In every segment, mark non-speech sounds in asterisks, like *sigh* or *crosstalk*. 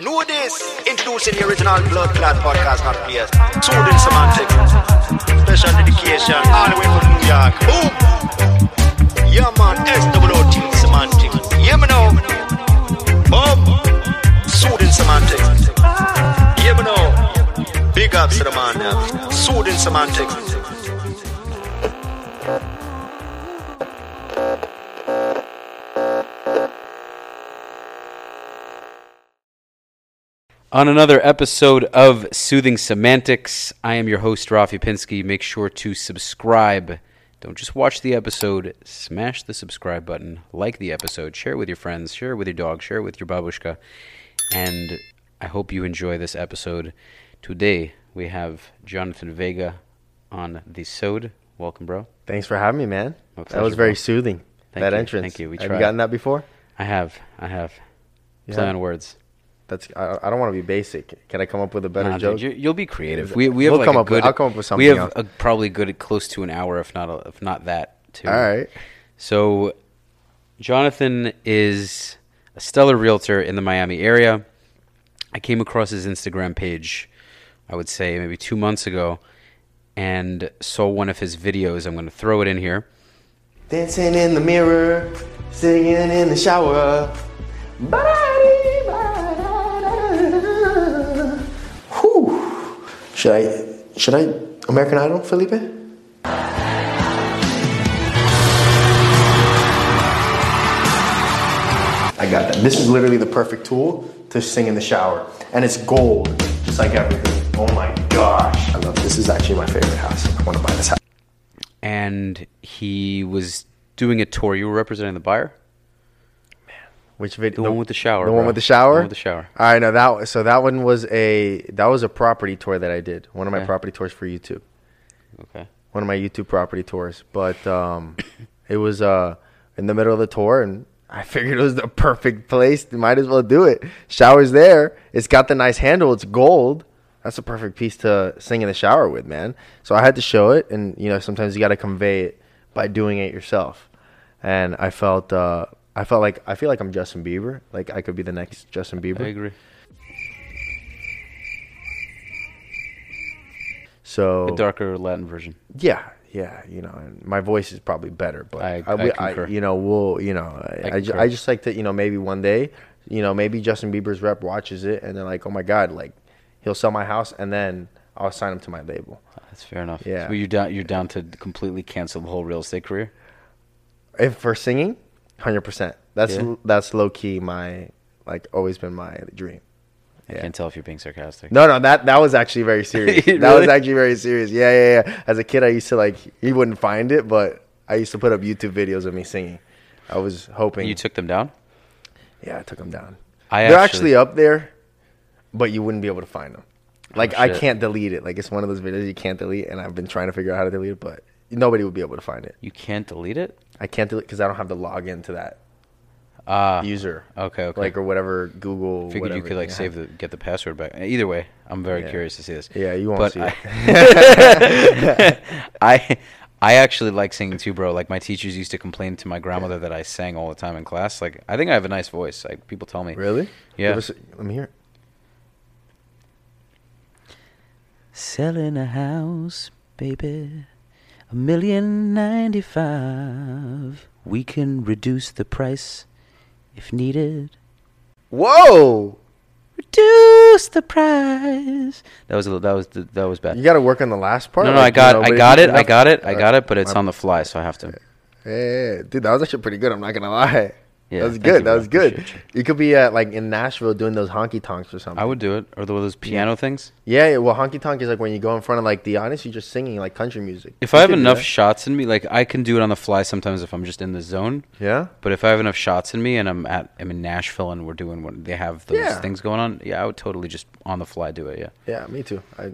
Know this. Introducing the original Blood Clot podcast, not players. Soothing semantics. Special dedication all the way from New York. Boom. Yeah, man. SWOT semantics. Yeah, know. Boom. Soothing semantics. Yeah, know. Big ups to the man now. Soothing semantics. On another episode of Soothing Semantics, I am your host, Rafi Pinsky. Make sure to subscribe. Don't just watch the episode, smash the subscribe button, like the episode, share it with your friends, share it with your dog, share it with your babushka. And I hope you enjoy this episode. Today, we have Jonathan Vega on the Sode. Welcome, bro. Thanks for having me, man. That was very soothing. Thank that you, entrance. thank you. We Have tried. you gotten that before? I have. I have. Yeah. Play on words. That's. I, I don't want to be basic. Can I come up with a better Nah, joke? dude, you, you'll be creative. We, we have We'll like come a up with- good. I'll come up with something. We have else. a, probably good close to an hour, if not a, if not that. Too. All right. So, Jonathan is a stellar realtor in the Miami area. I came across his Instagram page, I would say maybe two months ago, and saw one of his videos. I'm going to throw it in here. Dancing in the mirror, singing in the shower. Whew. Should I? Should I? American Idol, Felipe? I got that. This is literally the perfect tool to sing in the shower, and it's gold, just like everything. Oh my gosh! I love this. this Is actually my favorite house. I want to buy this house. And he was doing a tour. You were representing the buyer? Which video? The one with the shower, The one with the shower. The one with the shower. All right, no, that so that one was a that was a property tour that I did. One of my Okay. property tours for YouTube. Okay. One of my YouTube property tours, but um, it was uh in the middle of the tour, and I *laughs* figured it was the perfect place. Might as well do it. Shower's there. It's got the nice handle. It's gold. That's a perfect piece to sing in the shower with, man. So I had to show it, and you know sometimes you got to convey it by doing it yourself. And I felt uh, I felt like I feel like I'm Justin Bieber. Like I could be the next Justin Bieber. I agree. So A darker Latin version. yeah, yeah, you know, and my voice is probably better, but I- I, I concur. you know, we'll, you know, I, I, ju- I just like to, you know, maybe one day, you know, maybe Justin Bieber's rep watches it and they're like, oh my god, like he'll sell my house and then I'll sign him to my label. That's fair enough. Yeah. So you're down. You're down to completely cancel the whole real estate career. If for singing, hundred percent. That's Yeah? that's low key my like always been my dream. I can't tell if you're being sarcastic. No, no, that that was actually very *laughs* serious. That was actually very serious. Yeah, yeah, yeah. As a kid, I used to like you wouldn't find it, but I used to put up YouTube videos of me singing. I was hoping. You took them down. yeah, I took them down. I They're actually- actually, up there, but you wouldn't be able to find them. Oh, like Oh, I can't delete it. Like it's one of those videos you can't delete, and I've been trying to figure out how to delete it, but nobody would be able to find it. You can't delete it. I can't delete because I don't have the login to that Ah. user. okay. Okay. Like or whatever Google. Figured whatever you could like have. save the get the password back. Either way, I'm very Yeah. curious to see this. Yeah, you won't But see I, it. *laughs* I I actually like singing too, bro. Like my teachers used to complain to my grandmother that I sang all the time in class. Like I think I have a nice voice. Like people tell me. Really? Yeah. Us- let me hear. it. Selling a house, baby. A million ninety five. We can reduce the price if needed. Whoa! Reduce the price. That was a, that was that was bad. You got to work on the last part. no, no, like, I you got know, I got it. you- I got it. I got it. But it's on the fly, so I have to. Yeah, dude, that was actually pretty good. I'm not gonna lie. Yeah, that was good. you, that was good. Appreciate You. could be at like in Nashville doing those honky tonks or something. I would do it, or the, those piano things. Yeah, yeah. Well, honky tonk is like when you go in front of like the audience, you're just singing like country music. If You I have enough shots in me, like I can do it on the fly sometimes if I'm just in the zone. yeah. But if I have enough shots in me and I'm at I'm in Nashville and we're doing what they have those Yeah. things going on, yeah, I would totally just on the fly do it. Yeah. Yeah, me too. I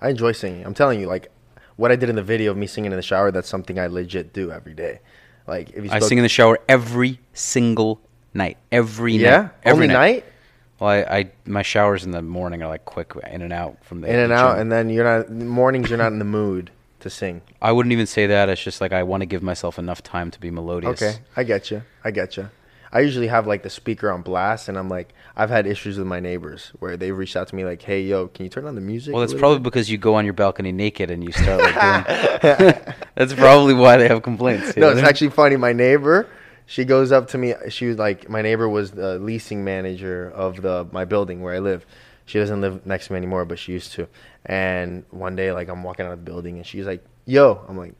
I enjoy singing. I'm telling you, like what I did in the video of me singing in the shower. That's something I legit do every day. Like if you I sing in the shower every single night. Every yeah night. Every only night Well, I, I my showers in the morning are like quick in and out from the in and out, gym. and then you're not mornings. You're not in the mood to sing. I wouldn't even say that. It's just like I want to give myself enough time to be melodious. Okay, I get you. I get you. I usually have like the speaker on blast, and I'm like, I've had issues with my neighbors where they reached out to me like, "Hey, yo, can you turn on the music?" Well, it's probably because you go on your balcony naked and you start like doing. *laughs* *laughs* that's probably why they have complaints. no, know it's what I mean? actually funny. My neighbor, she goes up to me. She was like, my neighbor was the leasing manager of the my building where I live. She doesn't live next to me anymore, but she used to. And one day, like, I'm walking out of the building, and she's like, "Yo," I'm like,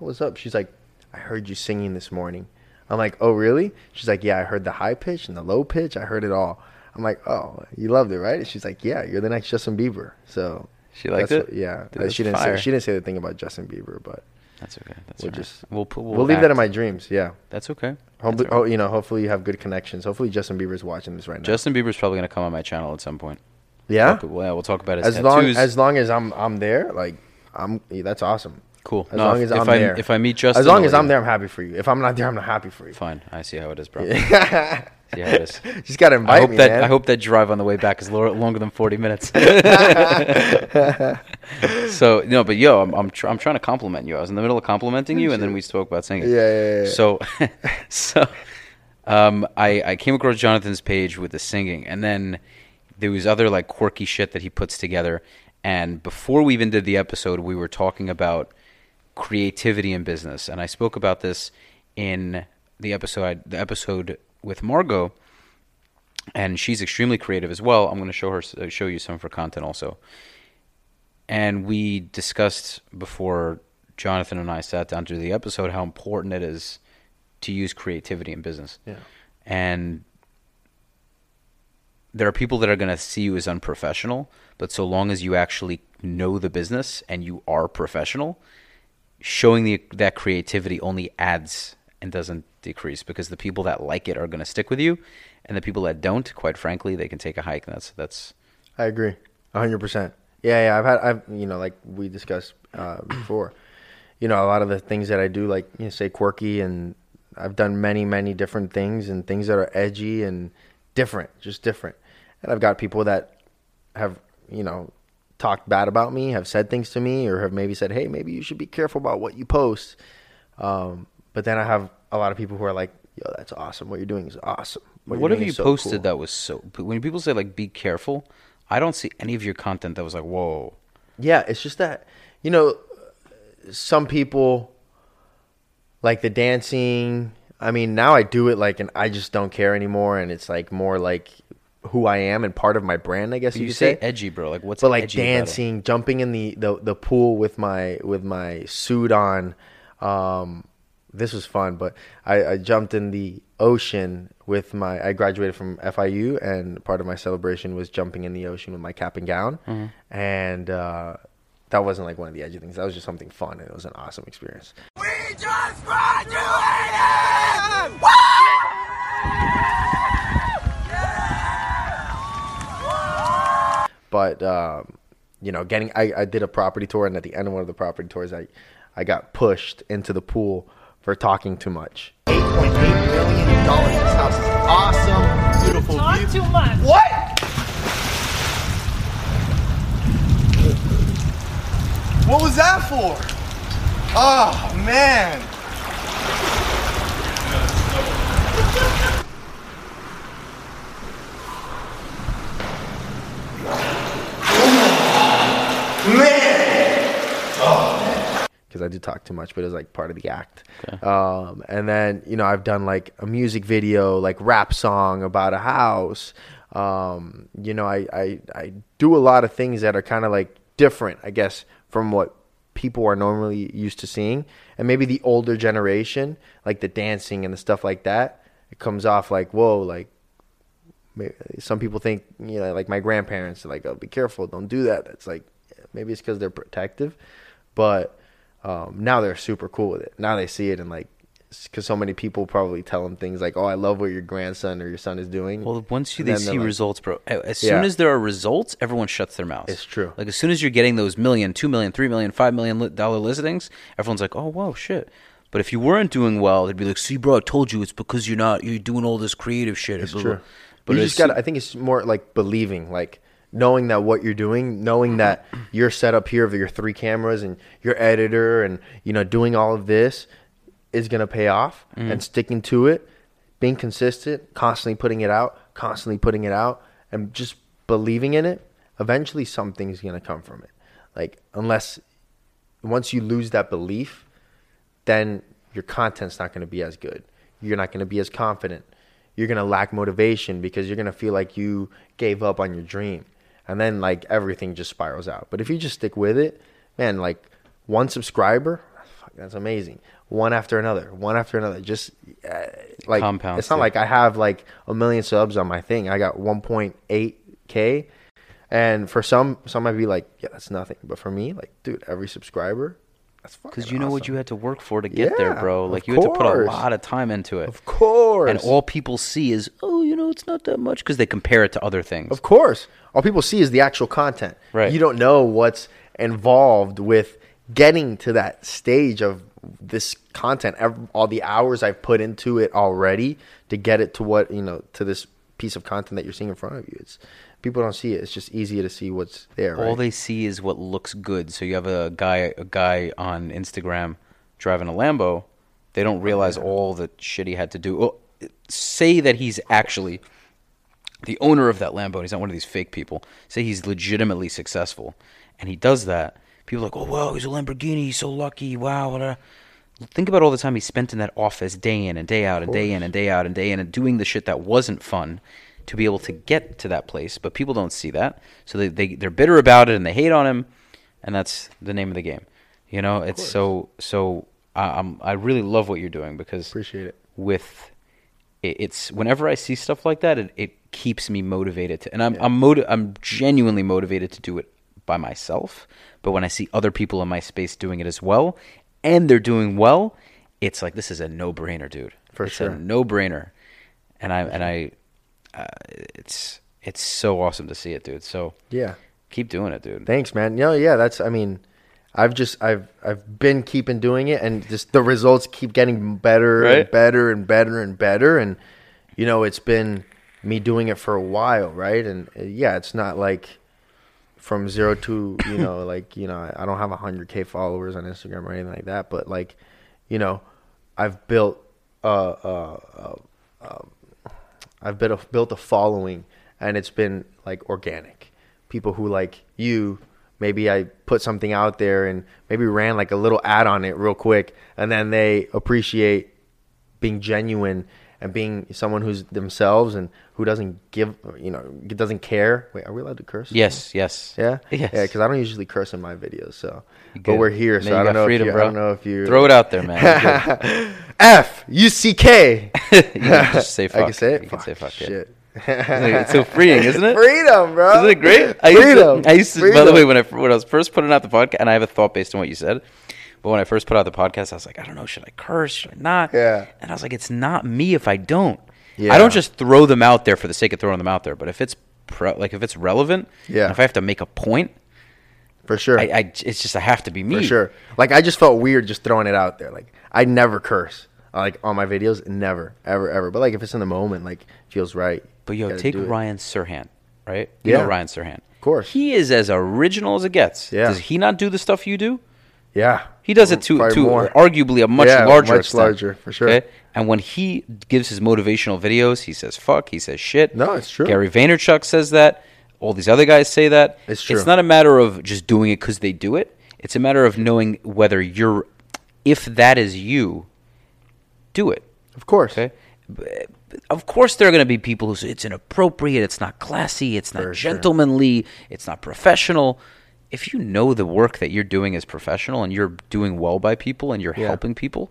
"What's up?" She's like, "I heard you singing this morning." I'm like, "Oh, really?" She's like, "Yeah, I heard the high pitch and the low pitch. I heard it all." I'm like, "Oh, you loved it, right?" She's like, "Yeah, you're the next Justin Bieber." So She liked it? what- yeah, Dude, she didn't. fire. Say, she didn't say the thing about Justin Bieber, but That's okay. That's We'll right. just- we'll put, we'll, leave that in my dreams. Yeah. That's okay. Hopefully, all oh, you know, hopefully you have good connections. Hopefully Justin Bieber's watching this right now. Justin Bieber's probably gonna come on my channel at some point. yeah. Talk- well, yeah, we'll talk about his As tattoos. long as long as I'm I'm there, like I'm that's awesome. Cool. As No, long if, as if I'm I, there. If I meet Justin, as long as I'm there. I'm happy for you. If I'm not there, I'm not happy for you. Fine. I see how it is, bro. Just *laughs* See how it is. Just gotta invite I hope me, that man. I hope that drive on the way back is lo- longer than forty minutes. *laughs* so no, but yo, I'm I'm, tr- I'm trying to compliment you. I was in the middle of complimenting you, and then we spoke about singing. Yeah, yeah, yeah. So, *laughs* so, um, I I came across Jonathan's page with the singing, and then there was other like quirky shit that he puts together. And before we even did the episode, we were talking about creativity in business, and I spoke about this in the episode the episode with Margot and she's extremely creative as well. I'm going to show her uh, show you some of her content also. And we discussed before Jonathan and I sat down to do the episode how important it is to use creativity in business. Yeah. And there are people that are going to see you as unprofessional, but so long as you actually know the business and you are professional, showing the, that creativity only adds and doesn't decrease because the people that like it are going to stick with you, and the people that don't, quite frankly, they can take a hike. That's that's I agree, hundred percent. Yeah, yeah. I've had, I've, you know, like we discussed uh, *clears throat* before. You know, a lot of the things that I do, like you know, say quirky, and I've done many, many different things and things that are edgy and different, just different. And I've got people that have, you know, talked bad about me, have said things to me, or have maybe said, "Hey, maybe you should be careful about what you post." Um, but then I have a lot of people who are like, "Yo, that's awesome. What you're doing is awesome." what, you're have you so posted cool." that was so. When people say like "be careful," I don't see any of your content that was like "whoa." Yeah, it's just that you know, some people like the dancing. I mean, now I do it like, and I just don't care anymore, and it's like more like who I am and part of my brand, I guess But you, you say say. edgy, bro. Like what's but like edgy about it? dancing, jumping in the, the the pool with my with my suit on. Um, this was fun, but I, I jumped in the ocean with my. I graduated from FIU, and part of my celebration was jumping in the ocean with my cap and gown, Mm-hmm. and uh, that wasn't like one of the edgy things. That was just something fun, and it was an awesome experience. We just graduated! But um, you know, getting I, I did a property tour, and at the end of one of the property tours, I I got pushed into the pool for talking too much. $8.8 million. This house is awesome. Beautiful Talk view. too much. What? What was that for? Oh, man. Because I do talk too much, but it was like part of the act. Um, and then you know I've done like a music video, like rap song about a house. Um, you know I, I I do a lot of things that are kind of like different, I guess, from what people are normally used to seeing, and maybe the older generation, like the dancing and the stuff like that, it comes off like whoa, like some people think you know like my grandparents are like oh be careful don't do that that's like maybe it's because they're protective but um, now they're super cool with it now they see it and like because so many people probably tell them things like oh i love what your grandson or your son is doing Well, once you they see like- results, bro. As soon Yeah. as there are results, everyone shuts their mouth. It's true. Like as soon as you're getting those million, two million, three million, five million dollar listings, everyone's like, "Oh, whoa, shit." But if you weren't doing well, they'd be like, "See, bro, I told you it's because you're not. You're doing all this creative shit." It's blah, true. blah." But you just got. I think it's more like believing, like knowing that what you're doing, knowing that your setup here of your three cameras and your editor, and you know, doing all of this is gonna pay off, Mm. and sticking to it, being consistent, constantly putting it out, constantly putting it out, and just believing in it, eventually something's gonna come from it. Like unless once you lose that belief, then your content's not gonna be as good. You're not gonna be as confident. You're gonna lack motivation because you're gonna feel like you gave up on your dream. And then like everything just spirals out. But if you just stick with it, man, like one subscriber, fuck, that's amazing. One after another, one after another. Just uh, like Compounds, it's not dude. like I have like a million subs on my thing. I got 1.8k, and for some, some might be like, yeah, that's nothing. But for me, like, dude, every subscriber, that's fucking Because you know what awesome. you had to work for to get there, Yeah, bro. of Like you had to put a course. lot of time into it. Of course, And all people see is, oh, you know, it's not that much because they compare it to other things. Of course. All people see is the actual content. Right. You don't know what's involved with getting to that stage of this content, ev- all the hours I've put into it already to get it to what, you know, to this piece of content that you're seeing in front of you. It's people don't see it. It's just easier to see what's there, right? All they see is what looks good. So you have a guy, a guy on Instagram driving a Lambo. They don't realize all the shit he had to do. Well, say that he's actually the owner of that Lambo. And he's not one of these fake people. Say he's legitimately successful, and he does that. People are like, oh wow, he's a Lamborghini. He's so lucky. Wow. What a... Think about all the time he spent in that office, day in and day out, and day in and day out and day in, and doing the shit that wasn't fun to be able to get to that place. But people don't see that, so they, they they're bitter about it and they hate on him, and that's the name of the game. You know, it's so so. I I'm I really love what you're doing because Appreciate it. with it, it's whenever I see stuff like that, it, it keeps me motivated to, and I'm I'm motiv- I'm genuinely motivated to do it by myself. But when I see other people in my space doing it as well, and they're doing well, it's like this is a no brainer, dude. For it's sure. a no brainer, and I and I, uh, it's it's so awesome to see it, dude. So yeah. keep doing it, dude. Thanks, man. No, yeah, that's. I mean, I've just I've I've been keeping doing it, and just the results keep getting better Right. and better and better and better, and you know, it's been me doing it for a while, right? And uh, yeah, it's not like from zero to you *coughs* know, like you know, I- don't have hundred k followers on Instagram or anything like that, but like, you know, I've built uh uh. uh I've built a, built a following, and it's been like organic. People who like you, maybe I put something out there and maybe ran like a little ad on it real quick, and then they appreciate being genuine and being someone who's themselves and who doesn't give, you know, doesn't care. Wait, are we allowed to curse? Yes, yes, Yeah, *laughs* yes. yeah. Because I don't usually curse in my videos, so. You But we're here, Man, so I don't know. freedom, if you, bro. I don't know if you Throw it out there, man. *laughs* F U C K. *laughs* You can just say I fuck. can say it. You can say fuck. yeah. Shit. It's so freeing, isn't it? Freedom, bro. Isn't it great? I used Freedom. To, I used to. By the way, when I when I was first putting out the podcast, and I have a thought based on what you said, but when I first put out the podcast, I was like, I don't know, should I curse? Should I not? Yeah. And I was like, it's not me if I don't. Yeah. I don't just throw them out there for the sake of throwing them out there, but if it's pre- like if it's relevant, Yeah. if I have to make a point, for sure, I, I it's just I have to be me. for sure. Like I just felt weird just throwing it out there. Like I never curse, like on my videos, never, ever, ever. But like if it's in the moment, like feels right. But yo, take. Ryan Serhant, right? You Yeah. know Ryan Serhant. Of course. He is as original as it gets. Yeah. Does he not do the stuff you do? Yeah, He does it to, to more. arguably a much Yeah, larger much extent. larger, for sure. And when he gives his motivational videos, he says fuck, he says shit. No, it's true. Gary Vaynerchuk says that. All these other guys say that. It's true. It's not a matter of just doing it because they do it. It's a matter of knowing whether you're, if that is you, do it. Of course. Okay. Of course, there are going to be people who say it's inappropriate, it's not classy, it's not For sure. gentlemanly, it's not professional. If you know the work that you're doing is professional and you're doing well by people and you're Yeah. helping people,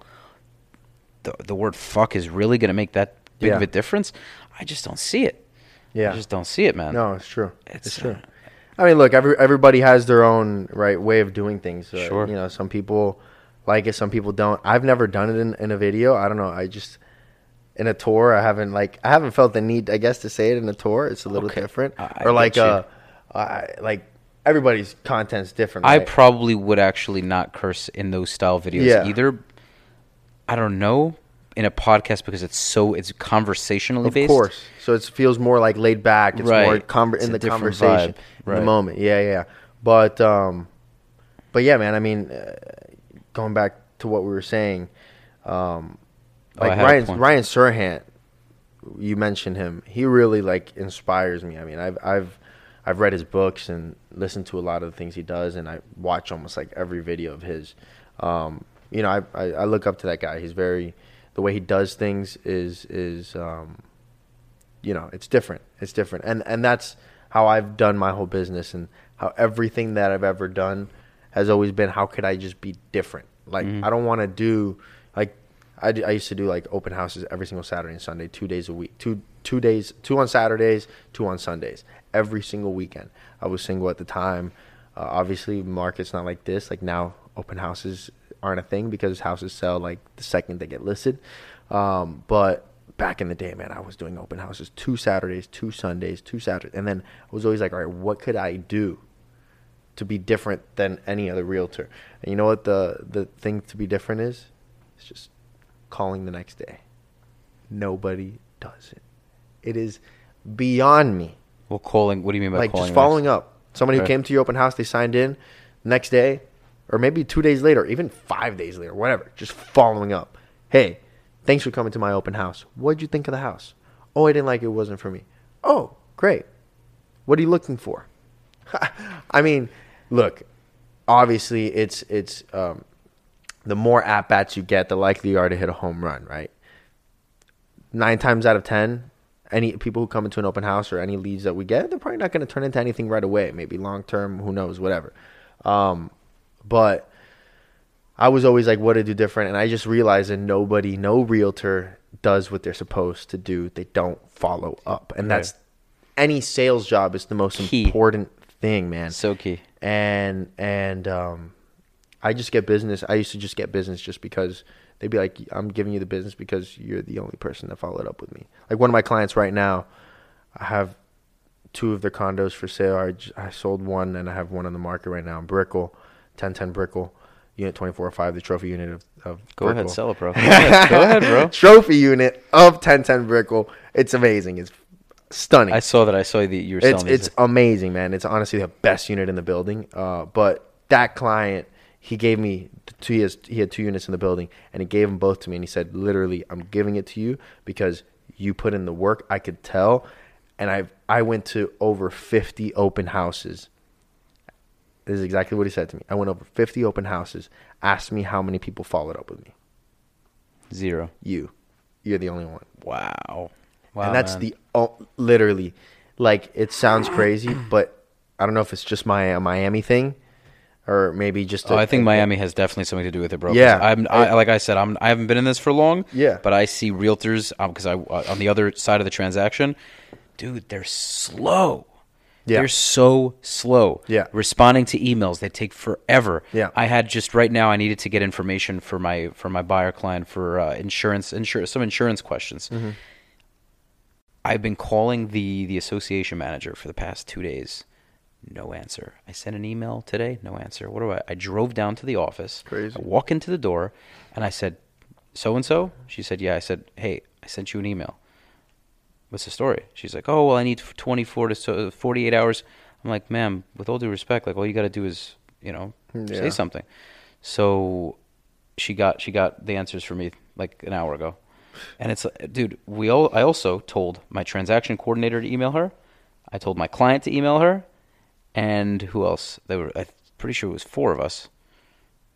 the the word "fuck" is really going to make that big of a difference. I just don't see it. Yeah. I just don't see it, man. No, it's true. It's, It's, true. uh, I mean, look, every everybody has their own right way of doing things. Uh, Sure. You know, some people like it, some people don't. I've never done it in, in a video. I don't know. I just in a tour, I haven't like I haven't felt the need, I guess, to say it in a tour. It's a little Okay. different. I- I or like get uh, I, like everybody's content's different. I right? probably would actually not curse in those style videos Yeah. either. I don't know in a podcast because it's so it's conversationally of based. course. So it feels more like laid back. It's more conver- It's in the conversation, in Right. the moment. Yeah, yeah. But um, but yeah, man. I mean, uh, going back to what we were saying, um, Oh, like a Ryan. Ryan Serhant, you mentioned him. He really like inspires me. I mean, I've I've I've read his books and listened to a lot of the things he does, and I watch almost like every video of his. Um, you know, I, I I look up to that guy. He's very the way he does things is is um, you know, it's different. It's different, and and that's how I've done my whole business, and how everything that I've ever done has always been how could I just be different. Like I don't want to do like I, I used to do like open houses every single Saturday and Sunday, two days a week, two two days, two on Saturdays, two on Sundays, every single weekend. I was single at the time. Uh, obviously, market's not like this. Like now, open houses aren't a thing because houses sell like the second they get listed. Um, but back in the day, man, I was doing open houses two Saturdays, two Sundays, two Saturdays, and then I was always like, all right, what could I do to be different than any other realtor? And you know what the the thing to be different is? It's just calling the next day. Nobody does it. It is beyond me. Well, calling. What do you mean by calling? like just following up. Somebody who came to your open house, they signed in. Next day, or maybe two days later, even five days later, whatever. Just following up. Hey, thanks for coming to my open house. What'd you think of the house? Oh, I didn't like it. it wasn't for me. Oh, great. What are you looking for? *laughs* I mean, look, obviously it's it's um, the more at bats you get, the likely you are to hit a home run, right? Nine times out of ten, any people who come into an open house or any leads that we get, they're probably not going to turn into anything right away. Maybe long term, who knows, whatever. Um, but I was always like, what to do different, and I just realized that nobody, no realtor does what they're supposed to do. They don't follow up, and that's any sales job is the most Key. important thing, man So key. and and um, I just get business. I used to just get business just because they'd be like, "I'm giving you the business because you're the only person that followed up with me." Like one of my clients right now, I have two of their condos for sale. I I sold one and I have one on the market right now. In Brickell, 1010 Brickell, unit 2405, the trophy unit of, of Go ahead, Brickell. sell it, bro. Go *laughs* ahead, go ahead, bro. trophy unit of 1010 Brickell. It's amazing. It's stunning. I saw that. I saw that you were It's selling these. it's amazing, man. It's honestly the best unit in the building. Uh, but that client, he gave me two. He, has, he had two units in the building, and he gave them both to me. And he said, literally, I'm giving it to you because you put in the work. I could tell, and I I went to over 50 open houses. This is exactly what he said to me. I went over 50 open houses. Asked me how many people followed up with me. Zero. You, you're the only one. Wow. Wow. and that's man. the oh, literally like it sounds crazy, but I don't know if it's just my a Miami thing or maybe just. Oh, I I think Miami has definitely something to do with it, bro. Yeah. I'm I, like I said, I'm I haven't been in this for long. Yeah. but I see realtors because I uh, on the other side of the transaction, dude, they're slow. Yeah. They're so slow. Yeah. Responding to emails, they take forever. Yeah. I had just right now I needed to get information for my for my buyer client for uh, insurance insur- some insurance questions. Mm-hmm. I've been calling the the association manager for the past 2 days. No answer. I sent an email today, no answer. What do I I drove down to the office. Crazy. I walk into the door and I said, "So and so?" She said, "Yeah." I said, "Hey, I sent you an email." What's the story? She's like, "Oh, well, I need 24 to 48 hours." I'm like, "Ma'am, with all due respect, like all you got to do is, you know, Yeah. say something." So she got she got the answers for me like an hour ago. And it's dude, we all I also told my transaction coordinator to email her. I told my client to email her, and who else? They were I'm pretty sure it was four of us,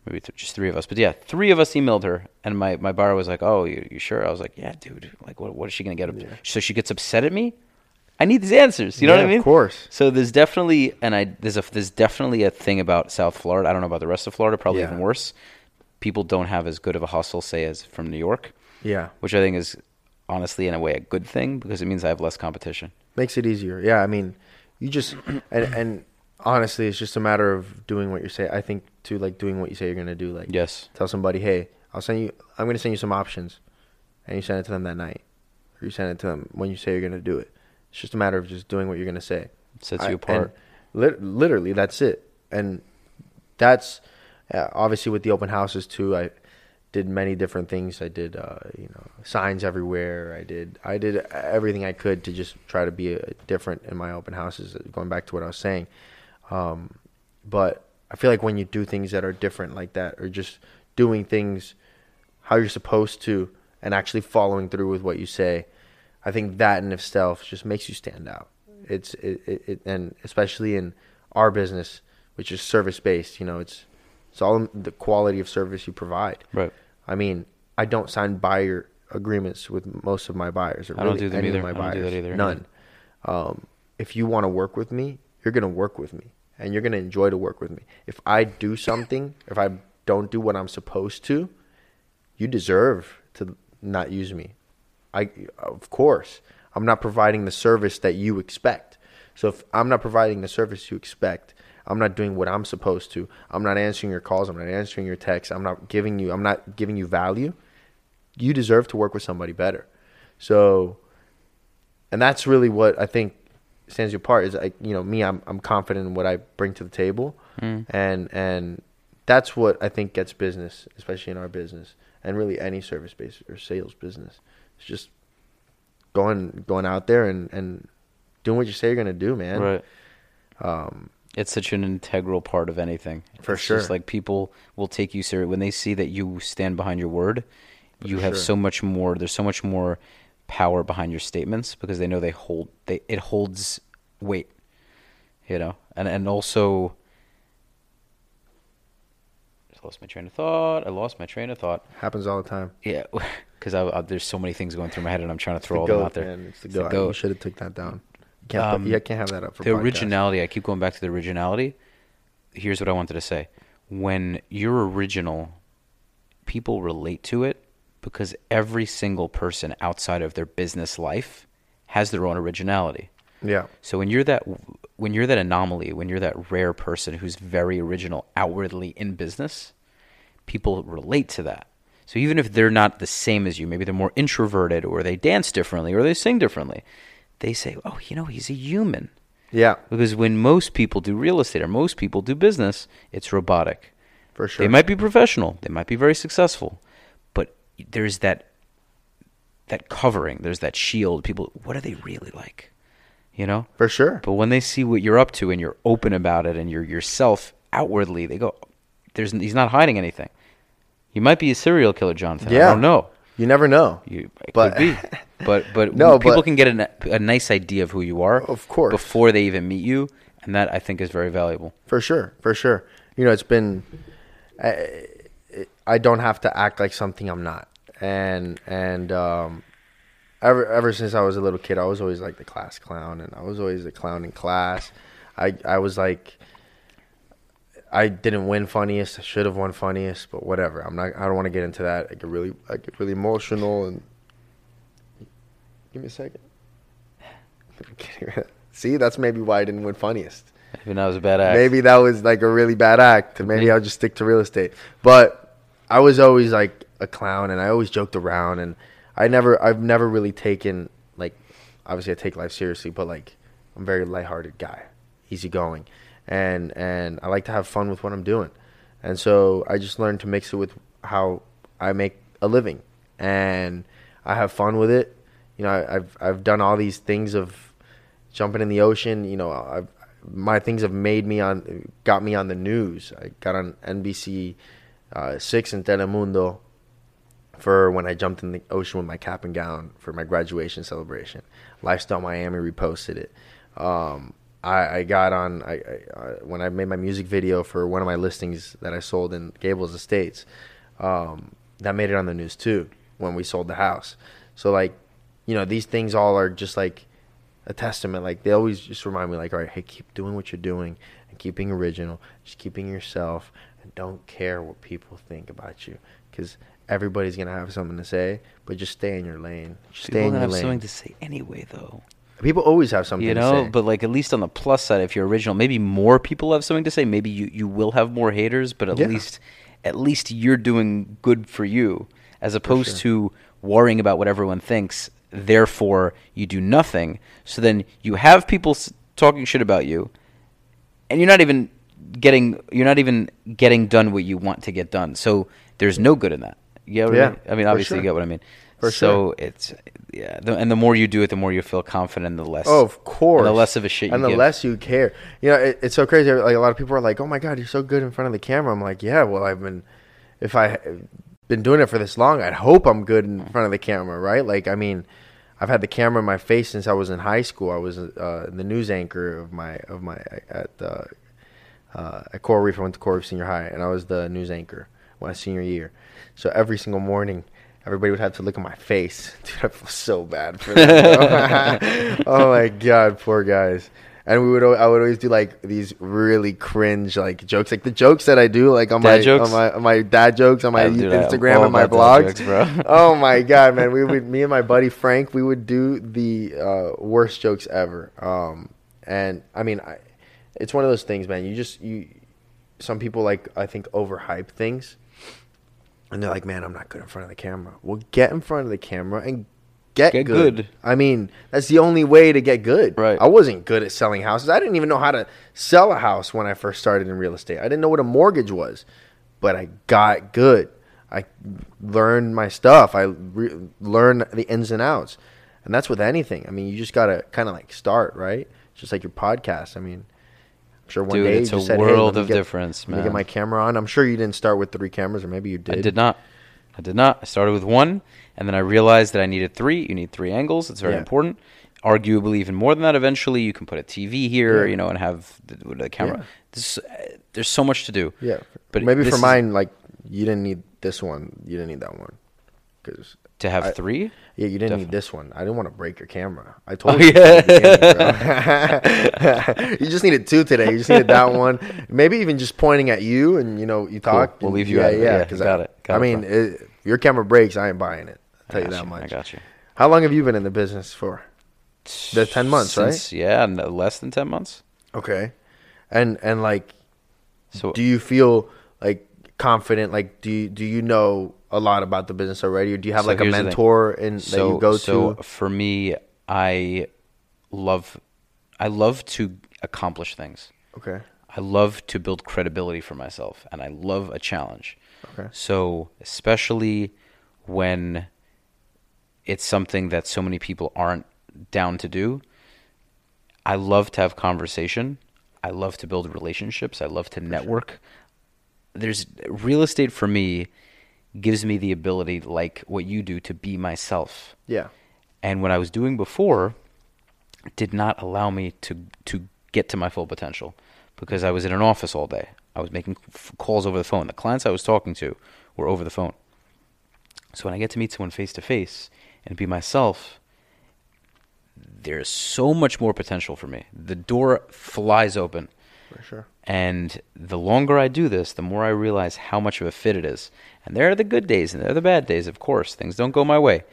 maybe th- just three of us. But yeah, three of us emailed her, and my my buyer was like, "Oh, you, you sure?" I was like, "Yeah, dude. Like, what what is she gonna get?" Up? So she gets upset at me. I need these answers. You know Yeah, what I mean? of course. So there's definitely, and I there's a there's definitely a thing about South Florida. I don't know about the rest of Florida. Probably Yeah. even worse. People don't have as good of a hustle, say, as from New York Yeah, which I think is honestly in a way a good thing because it means I have less competition. makes it easier. Yeah, I mean, you just *clears throat* and and honestly, it's just a matter of doing what you say. I think too, like doing what you say you're gonna do. Like, Yes. tell somebody, hey, I'll send you. I'm gonna send you some options, and you send it to them that night, or you send it to them when you say you're gonna do it. It's just a matter of just doing what you're gonna say. Sets I- you apart. Lit- literally, that's it. And that's uh, obviously with the open houses too. I did many different things. I did, uh, you know, signs everywhere. I did, I did everything I could to just try to be uh different in my open houses. Going back to what I was saying, um, but I feel like when you do things that are different like that, or just doing things how you're supposed to, and actually following through with what you say, I think that in itself just makes you stand out. It's it, it, it and especially in our business, which is service based. You know, it's it's all the quality of service you provide. Right. I mean, I don't sign buyer agreements with most of my buyers. Or I don't really do them either. Of my I don't do that either. None. Um, if you want to work with me, you're gonna work with me, and you're gonna enjoy to work with me. If I do something, if I don't do what I'm supposed to, you deserve to not use me. I, of course, I'm not providing the service that you expect. So if I'm not providing the service you expect, I'm not doing what I'm supposed to. I'm not answering your calls. I'm not answering your texts. I'm not giving you. I'm not giving you value. You deserve to work with somebody better. So, and that's really what I think stands you apart. Is like you know me. I'm I'm confident in what I bring to the table, and and that's what I think gets business, especially in our business, and really any service based or sales business. It's just going going out there and and doing what you say you're gonna do, man. Right. Um, It's such an integral part of anything. For It's just sure. like people will take you serious when they see that you stand behind your word. You For have so much more. There's so much more power behind your statements because they know they hold. They it holds weight. You know, and and also. Just lost my train of thought. I lost my train of thought. happens all the time. Yeah, *laughs* because I, I, there's so many things going through my head, and I'm trying to throw the all goat, them out there. man. It's the It's the goat. goat. Should have took that down. Can't, Um, put, you can't have that up for the podcast. originality. I keep going back to the originality. Here's what I wanted to say: when you're original, people relate to it because every single person outside of their business life has their own originality. Yeah, So when you're that when you're that anomaly, when you're that rare person who's very original outwardly in business, people relate to that. So even if they're not the same as you, maybe they're more introverted or they dance differently or they sing differently, they say, "Oh, you know, he's a human." yeah, Because when most people do real estate or most people do business, it's robotic. for sure. They might be professional, they might be very successful, but there's that that covering, there's that shield. People, what are they really like? You know? for sure. But when they see what you're up to and you're open about it and you're yourself outwardly, they go, "There's he's not hiding anything." You might be a serial killer, Jonathan. Yeah. I don't know. You never know. You But- could be, *laughs* but but No, people but- can get a, a nice idea of who you are, Of course. before they even meet you, and that I think is very valuable. For sure, for sure. You know, it's been. I, I don't have to act like something I'm not, and and um, ever ever since I was a little kid, I was always like the class clown, and I was always the clown in class. I I was like. I didn't win funniest. I should have won funniest, but whatever. I'm not. I don't want to get into that. I get really, I get really emotional. And give me a second. *laughs* *laughs* See, that's maybe why I didn't win funniest. Maybe that was a bad act. Maybe that was like a really bad act, maybe I'll just stick to real estate. But I was always like a clown, and I always joked around, and I never, I've never really taken like, obviously I take life seriously, but like I'm a very lighthearted guy, easygoing, and and I like to have fun with what I'm doing, and so I just learned to mix it with how I make a living, and I have fun with it. You know, I, I've I've done all these things of jumping in the ocean. You know, I've, my things have made me on, got me on the news. I got on NBC uh, six in Telemundo for when I jumped in the ocean with my cap and gown for my graduation celebration. Lifestyle Miami reposted it. Um, I, I got on I, I, I when I made my music video for one of my listings that I sold in Gables Estates. Um, that made it on the news too when we sold the house. So like, you know, these things all are just like a testament. Like they always just remind me, like, all right, hey, keep doing what you're doing and keep being original, just keep being yourself, and don't care what people think about you, because everybody's gonna have something to say. But just stay in your lane. Just People stay in have something to say anyway, though. People always have something you to know say. but like at least on the plus side if you're original maybe more people have something to say. Maybe you, you will have more haters but at Yeah. least at least you're doing good for you as opposed to worrying about what everyone thinks. Therefore you do nothing. So then you have people s- talking shit about you and you're not even getting you're not even getting done what you want to get done. So there's no good in that. You get what I Yeah, mean? I mean obviously you get what I mean For so sure. it's yeah the, and the more you do it the more you feel confident the less Oh, of course. the less of a shit and you the give. less you care. You know, it, it's so crazy. Like a lot of people are like, "Oh my god, you're so good in front of the camera." I'm like, "Yeah, well, I've been, if I been doing it for this long, I'd hope I'm good in front of the camera, right?" Like, I mean, I've had the camera in my face since I was in high school. I was uh, the news anchor of my of my at uh, uh, at Coral Reef. I went to Coral Reef Senior High, and I was the news anchor my senior year. So every single morning, everybody would have to look at my face. *laughs* Dude, I feel so bad for them. *laughs* oh my god, poor guys. And we would, I would always do like these really cringe like jokes, like the jokes that I do, like on Dad my jokes? on my on my dad jokes on my Instagram and my blogs, jokes, *laughs* oh my god, man, we would me and my buddy Frank, we would do the uh, worst jokes ever. Um, and I mean, I, it's one of those things, man. You just you, some people like I think overhype things, and they're like, man, I'm not good in front of the camera. Well, get in front of the camera and get, Get good. good. I mean, that's the only way to get good. Right. I wasn't good at selling houses. I didn't even know how to sell a house when I first started in real estate. I didn't know what a mortgage was, but I got good. I learned my stuff. I re- learned the ins and outs, and that's with anything. I mean, you just gotta kind of like start right, just like your podcast. I mean, I'm sure one Dude, day it's a said, world me of get- difference, me get my camera on." I'm sure you didn't start with three cameras, or maybe you did. I did not. I did not. I started with one, and then I realized that I needed three. You need three angles. It's very Yeah. important. Arguably, even more than that. Eventually, you can put a TV here, Yeah. you know, and have the, the camera. Yeah. This, uh, there's so much to do. Yeah, But maybe for is- mine, like you didn't need this one. You didn't need that one, because To have I- three. yeah, you didn't Definitely. need this one. I didn't want to break your camera. I told Oh, you. yeah. yeah. *laughs* *laughs* you just needed two today. You just needed that one. Maybe even just pointing at you and you know you talk. We'll leave you yeah. Yeah, Yeah, got I, it. Got I it, mean, it, your camera breaks, I ain't buying it. I'll tell you that you. much. I got you. How long have you been in the business for? The 10 months, right? Yeah, no, less than ten months. Okay, and and like So do you feel like confident like do you, do you know a lot about the business already or do you have So like a here's the thing. mentor in, that you go so to for me, I love, I love to accomplish things. okay I love to build credibility for myself, and I love a challenge. Okay. So especially when it's something that so many people aren't down to do, I love to have conversation. I love to build relationships. I love to network. There's real estate for me gives me the ability, like what you do, to be myself yeah and what I was doing before did not allow me to to get to my full potential because I was in an office all day. I was making f- calls over the phone. The clients I was talking to were over the phone. So when I get to meet someone face to face and be myself, there's so much more potential for me. The door flies open. For sure And the longer I do this, the more I realize how much of a fit it is. And there are the good days and there are the bad days, of course. Things don't go my way.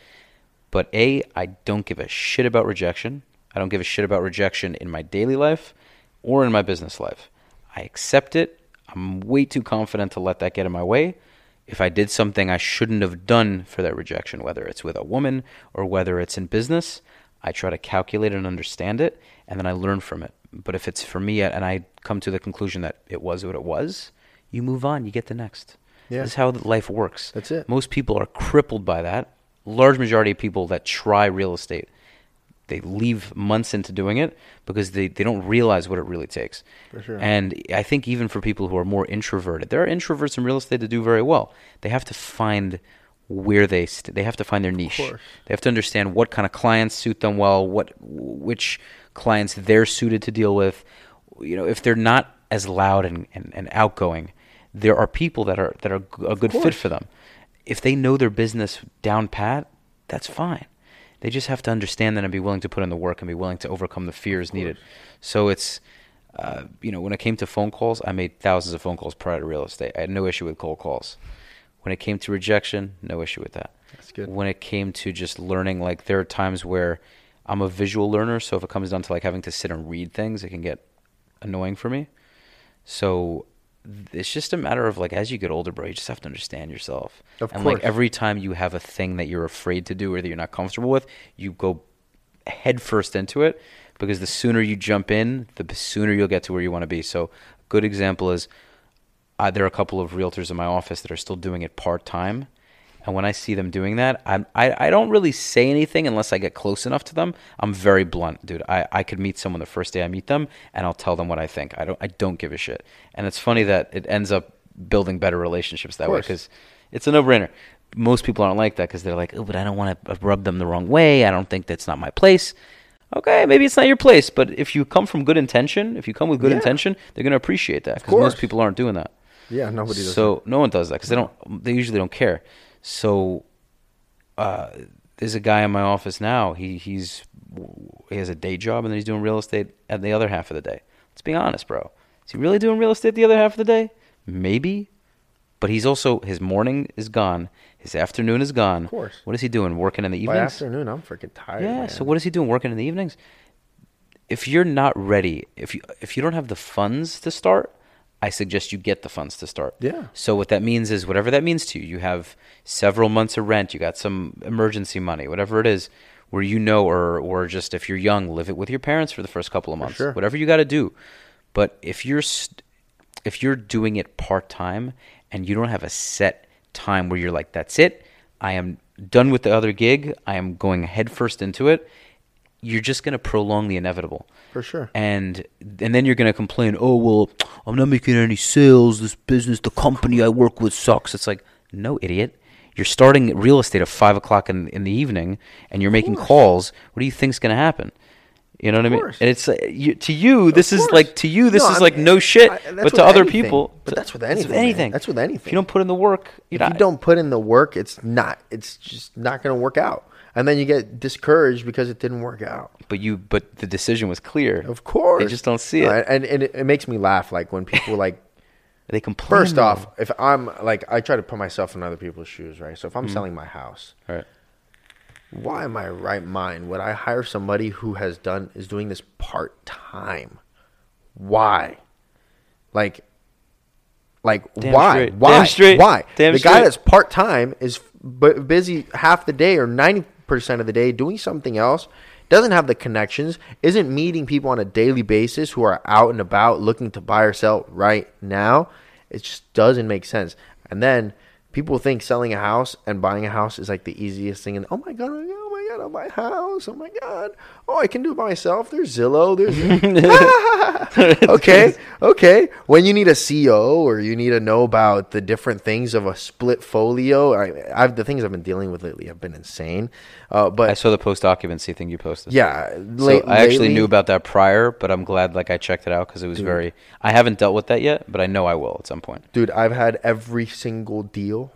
But A, I don't give a shit about rejection. I don't give a shit about rejection in my daily life or in my business life. I accept it. I'm way too confident to let that get in my way. If I did something I shouldn't have done for that rejection, whether it's with a woman or whether it's in business, I try to calculate and understand it, and then I learn from it. But if it's for me and I come to the conclusion that it was what it was, you move on, you get the next. Yeah. This is how life works. That's it. Most people are crippled by that. Large majority of people that try real estate, they leave months into doing it because they, they don't realize what it really takes. For sure. And I think even for people who are more introverted, there are introverts in real estate that do very well. They have to find where they st- they have to find their niche. course. They have to understand what kind of clients suit them well, what which clients they're suited to deal with. You know, if they're not as loud and, and, and outgoing, there are people that are that are a good fit for them. If they know their business down pat, that's fine. They just have to understand that and be willing to put in the work and be willing to overcome the fears needed. So it's, uh, you know, when it came to phone calls, I made thousands of phone calls prior to real estate. I had no issue with cold calls. When it came to rejection, no issue with that. That's good. When it came to just learning, like there are times where I'm a visual learner, so if it comes down to like having to sit and read things, it can get annoying for me. So it's just a matter of like as you get older, bro, you just have to understand yourself. Of and like every time you have a thing that you're afraid to do or that you're not comfortable with, you go headfirst into it because the sooner you jump in, the sooner you'll get to where you want to be. So, a good example is uh, there are a couple of realtors in my office that are still doing it part time. And when I see them doing that, I'm, I I don't really say anything unless I get close enough to them. I'm very blunt, dude. I, I could meet someone the first day I meet them, and I'll tell them what I think. I don't I don't give a shit. And it's funny that it ends up building better relationships that way because it's a no brainer. most people aren't like that because they're like, oh, but I don't want to rub them the wrong way. I don't think that's not my place. Okay, maybe it's not your place, but if you come from good intention, if you come with good Yeah. intention, they're going to appreciate that because most people aren't doing that. Yeah, nobody does. So no one does that because they don't. They usually don't care. So uh, there's a guy in my office now. He he's he has a day job and then he's doing real estate at the other half of the day. Let's be honest, bro. Is he really doing real estate the other half of the day? Maybe, but he's also his morning is gone. His afternoon is gone. Of course. What is he doing? Working in the By afternoon, I'm freaking tired. Yeah. man. So what is he doing? Working in the evenings? If you're not ready, if you if you don't have the funds to start, I suggest you get the funds to start. Yeah. So what that means is whatever that means to you. You have several months of rent. You got some emergency money, whatever it is, where you know, or or just if you're young, live it with your parents for the first couple of months. sure. Whatever you got to do. But if you're st- if you're doing it part time and you don't have a set time where you're like, that's it, I am done with the other gig, I am going headfirst into it, you're just going to prolong the inevitable. For sure. And and then you're going to complain, oh, well, I'm not making any sales. This business, the company I work with sucks. It's like, no, idiot. You're starting real estate at 5 o'clock in, in the evening and you're making calls. What do you think's going to happen? You know what I mean? And it's uh, you, to you, this is like to you, this No, is I like no shit. I- but to other anything. people, But that's with that's anything, man. anything. That's with anything. If you don't put in the work, you're if you don't put in the work, it's not. It's just not going to work out. And then you get discouraged because it didn't work out. But you, but the decision was clear. Of course, they just don't see it. and, and it, it makes me laugh. Like when people *laughs* like. They complain. First off, if I'm like, I try to put myself in other people's shoes, right? So if Mm-hmm. I'm selling my house, right? why am I right mind would I hire somebody who has done is doing this part time? Why? Like, like Damn why? straight. Why? Damn straight. Why? Damn the guy that's part time is b- busy half the day or ninety percent of the day doing something else. Doesn't have the connections, isn't meeting people on a daily basis who are out and about looking to buy or sell right now. It just doesn't make sense. And then people think selling a house and buying a house is like the easiest thing. And oh my god, oh my god, my god, I'll house. Oh my god, oh I can do it by myself. There's Zillow. There's *laughs* *laughs* okay, okay. When you need a CO or you need to know about the different things of a split folio, I, I've the things I've been dealing with lately have been insane. Uh, but I saw the post occupancy thing you posted. yeah, So I actually lately- knew about that prior, but I'm glad like I checked it out because it was very. I haven't dealt with that yet, but I know I will at some point. Dude, I've had every single deal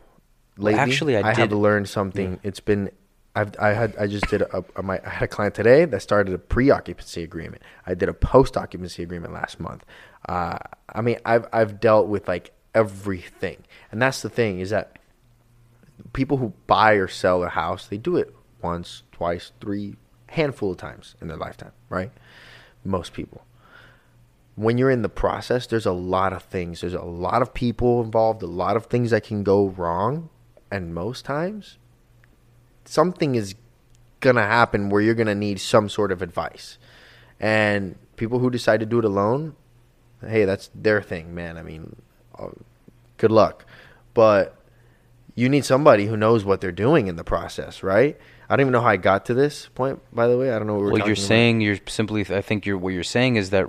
lately. actually, I have did- learned something. It's been I've I had I just did a, a my I had a client today that started a pre-occupancy agreement. I did a post-occupancy agreement last month. Uh, I mean, I've I've dealt with like everything, and that's the thing is that people who buy or sell a house, they do it once, twice, three, handful of times in their lifetime, right? Most people when you're in the process, there's a lot of things. There's a lot of people involved, a lot of things that can go wrong. And most times, something is going to happen where you're going to need some sort of advice. And people who decide to do it alone, hey, that's their thing, man. I mean, uh, good luck. But you need somebody who knows what they're doing in the process, right? I don't even know how I got to this point, by the way. I don't know what we're Well, you're about. saying you're simply. I think you're what you're saying is that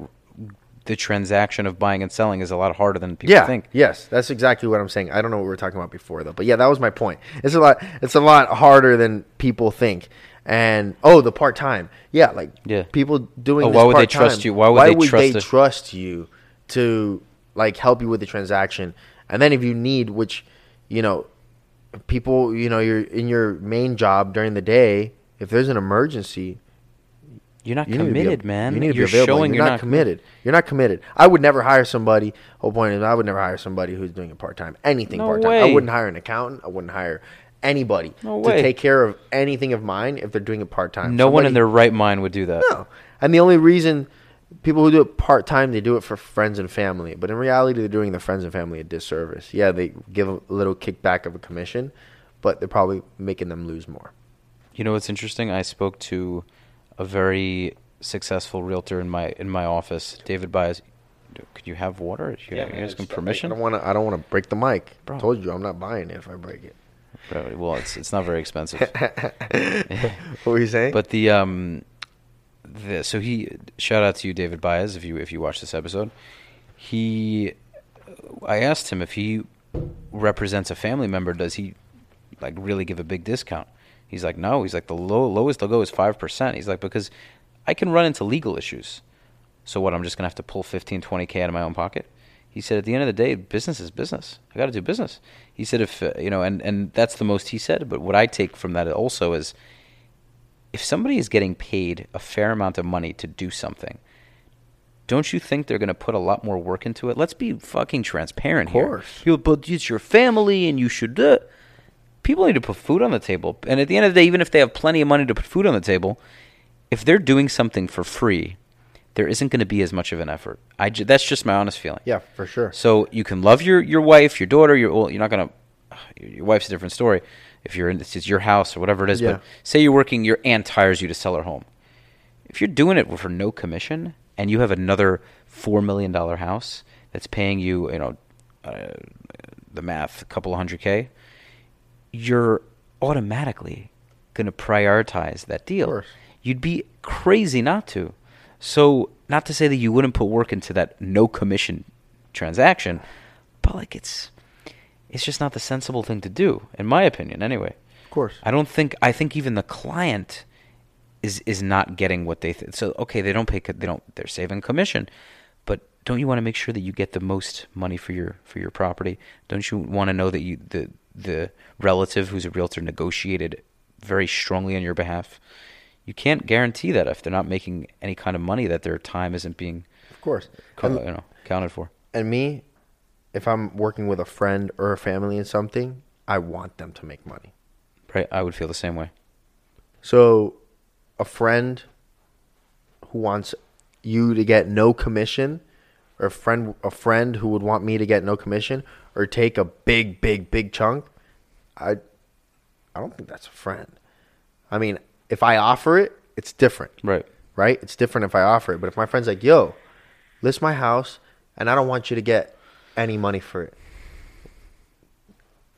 the transaction of buying and selling is a lot harder than people yeah, think. Yes, that's exactly what I'm saying. I don't know what we were talking about before though, but yeah, that was my point. It's a lot. It's a lot harder than people think. And oh, the part time, yeah, like Yeah. people doing. Oh, why would they trust you? Why would they trust they the- trust you to like help you with the transaction? And then if you need, which you know, people, you know, you're in your main job during the day. If there's an emergency, You're not you need to be committed, man. You need to you're be available. showing you're, not, committed. You're not committed. I would never hire somebody. Whole point is, I would never hire somebody who's doing it part time. Anything No part time. I wouldn't hire an accountant. I wouldn't hire anybody No to way. take care of anything of mine if they're doing it part time. No one in their right mind would do that. no. And the only reason people who do it part time, they do it for friends and family. But in reality, they're doing their friends and family a disservice. Yeah, they give a little kickback of a commission, but they're probably making them lose more. You know what's interesting? I spoke to a very successful realtor in my in my office, David Baez. Could you have water? You, you guys give I don't want to. I don't want to break the mic. Bro. Told you, I'm not buying it if I break it. Bro, Well, it's it's not very expensive. *laughs* What were you saying? But the um, the so he shout out to you, David Baez, if you if you watch this episode. He, I asked him if he represents a family member. Does he like really give a big discount. He's like, no. He's like, the low, lowest they'll go is five percent. He's like, because I can run into legal issues. So what? I'm just gonna have to pull 15, 20 k out of my own pocket. He said, at the end of the day, business is business. I got to do business. He said, if uh, you know, and and that's the most he said. But what I take from that also is, if somebody is getting paid a fair amount of money to do something, don't you think they're going to put a lot more work into it? Let's be fucking transparent Of here. course. People, but it's your family, and you should. Uh, people need to put food on the table, and at the end of the day, even if they have plenty of money to put food on the table, if they're doing something for free, there isn't going to be as much of an effort. I ju- that's just my honest feeling. Yeah, for sure. So you can love your, your wife, your daughter. Your well, you're not gonna. *sighs* Your wife's a different story. If you're in this is your house or whatever it is, Yeah. but say you're working, your aunt hires you to sell her home. If you're doing it for no commission and you have another four million dollar house that's paying you, you know, uh, the math, a couple of hundred k, you're automatically going to prioritize that deal. course. You'd be crazy not to. So, not to say that you wouldn't put work into that no commission transaction, but like it's it's just not the sensible thing to do, in my opinion. Anyway, Of course. I don't think I think even the client is is not getting what they th- so okay they don't pay they don't they're saving commission, but don't you want to make sure that you get the most money for your for your property? Don't you want to know that you the the relative who's a realtor negotiated very strongly on your behalf? You can't guarantee that if they're not making any kind of money that their time isn't being Of course. co- And- you know accounted for. and me, if I'm working with a friend or a family in something, I want them to make money. Right? I would feel the same way. So, a friend who wants you to get no commission, or a friend a friend who would want me to get no commission, or take a big, big, big chunk, I, I don't think that's a friend. I mean, if I offer it, it's different, Right. right? It's different if I offer it. But if my friend's like, "Yo, list my house, and I don't want you to get any money for it,"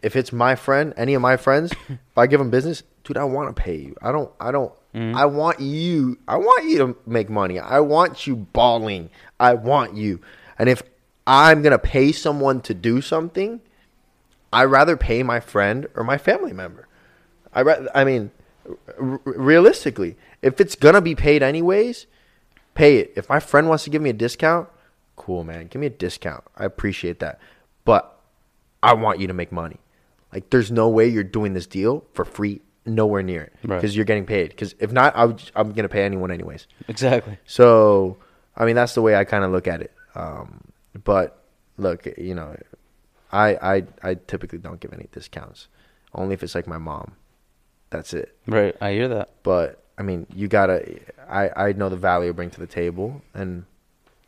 if it's my friend, any of my friends, *laughs* if I give them business, dude, I want to pay you. I don't, I don't, mm-hmm. I want you, I want you to make money. I want you balling. I want you. And if I'm going to pay someone to do something, I'd rather pay my friend or my family member. I, ra- I mean, r- realistically, if it's going to be paid anyways, pay it. If my friend wants to give me a discount, cool, man. Give me a discount. I appreciate that. But I want you to make money. Like, there's no way you're doing this deal for free, nowhere near it, Right. because you're getting paid. Because if not, I would, I'm gonna pay anyone anyways. Exactly. So, I mean, that's the way I kind of look at it. Um, but look, you know, I, I I typically don't give any discounts, only if it's like my mom. That's it. Right. I hear that. But I mean, you gotta. I I know the value I bring to the table, and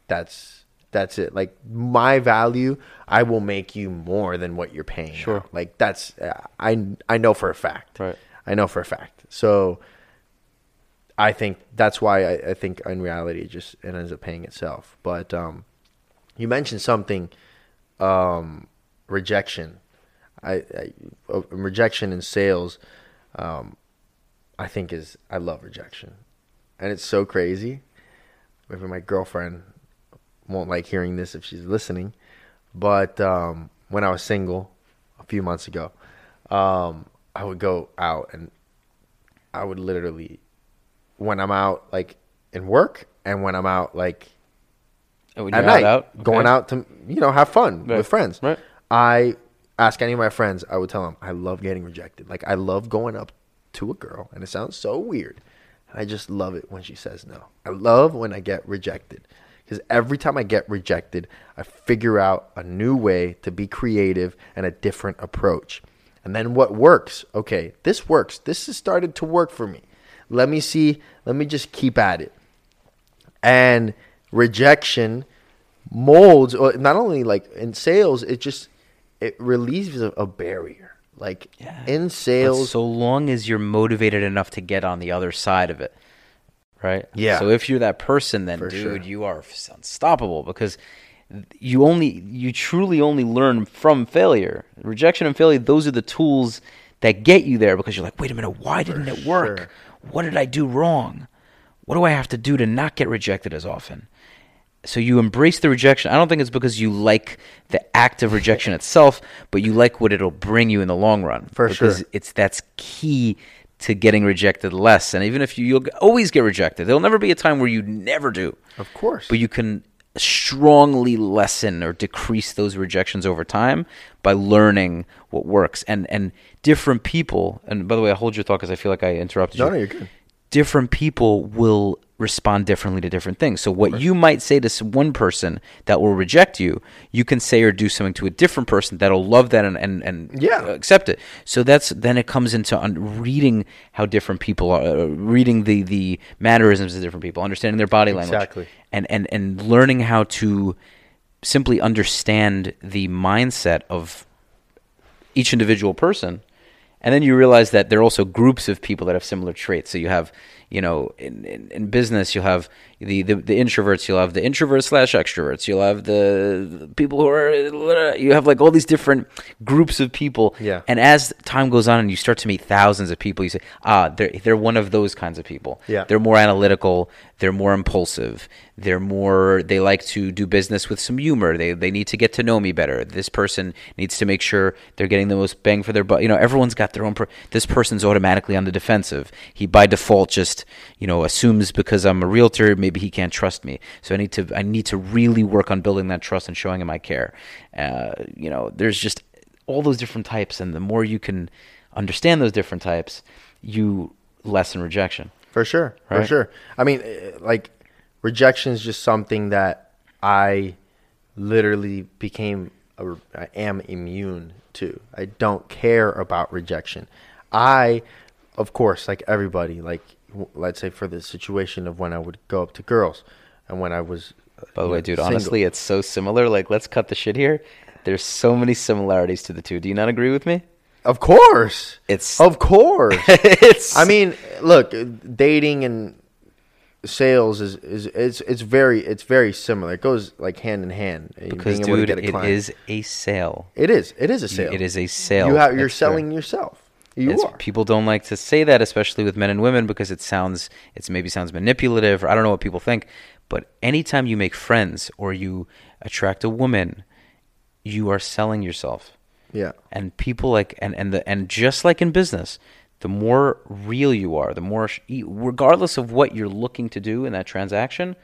that's that's it. Like my value, I will make you more than what you're paying. Sure. now. Like that's I I know for a fact. Right. I know for a fact. So I think that's why I, I think in reality it just it ends up paying itself. But um, you mentioned something, um, rejection. I, I uh, rejection in sales. Um, I think is I love rejection, and it's so crazy. Maybe my girlfriend won't like hearing this if she's listening, but um, when I was single a few months ago, um, I would go out and I would literally, when I'm out like in work and when I'm out like Oh, at you're out, night, going out to you know have fun Right. with friends. Right. I ask any of my friends. I would tell them I love getting rejected. Like I love going up to a girl, and it sounds so weird. I just love it when she says no. I love when I get rejected because every time I get rejected, I figure out a new way to be creative and a different approach. And then what works? Okay, this works. This has started to work for me. Let me see. Let me just keep at it and rejection molds or not only like in sales it just it relieves a, a barrier like in But sales so long as you're motivated enough to get on the other side of it, right? Yeah. So if you're that person, then For dude, sure. you are unstoppable because you only you truly only learn from failure. Rejection and failure; those are the tools that get you there because you're like, wait a minute, why didn't it work? sure. What did I do wrong? What do I have to do to not get rejected as often? so you embrace the rejection. I don't think it's because you like the act of rejection *laughs* itself, but you like what it'll bring you in the long run. For because sure. it's that's key to getting rejected less. And even if you you'll always get rejected, there'll never be a time where you never do. Of course. But you can strongly lessen or decrease those rejections over time by learning what works. And and different people. And by the way, I hold your thought because I feel like I interrupted No, you no, you're good. Different people will respond differently to different things. So what you might say to one person that will reject you, you can say or do something to a different person that'll love that and and, and Yeah. accept it. So that's then it comes into un- reading how different people are, uh, reading the the mannerisms of different people, understanding their body language, Exactly. and and and learning how to simply understand the mindset of each individual person and then you realize that there are also groups of people that have similar traits. So you have you know in, in, in business you'll have the, the the introverts you'll have the introverts slash extroverts you'll have the people who are you have like all these different groups of people Yeah. and as time goes on and you start to meet thousands of people you say ah they're they're one of those kinds of people Yeah. they're more analytical they're more impulsive they're more they like to do business with some humor they they need to get to know me better this person needs to make sure they're getting the most bang for their buck you know everyone's got their own per- this person's automatically on the defensive he by default just you know assumes because i'm a realtor maybe he can't trust me so i need to i need to really work on building that trust and showing him i care uh, you know there's just all those different types and the more you can understand those different types you lessen rejection For sure, for sure. I mean, eh, like rejection is just something that I literally became, a, I am immune to. I don't care about rejection. I, of course, like everybody, like let's say for the situation of when I would go up to girls, and when I was. uh, By the way, know, dude, single. honestly, it's so similar. Like, let's cut the shit here. There's so many similarities to the two. Do you not agree with me? of course, It's of course. *laughs* it's. I mean, look, dating and sales is, is it's it's very it's very similar. It goes like hand in hand. uh, because dude, it a sale. It is. It is a sale. It is a sale. You have you're uh, selling yourself. You It's- are. People don't like to say that, especially with men and women, because it sounds it's maybe sounds manipulative, or I don't know what people think. But anytime you make friends or you attract a woman, you are selling yourself. Yeah. and people like and and the and just like in business the more real you are the more regardless of what you're looking to do in that transaction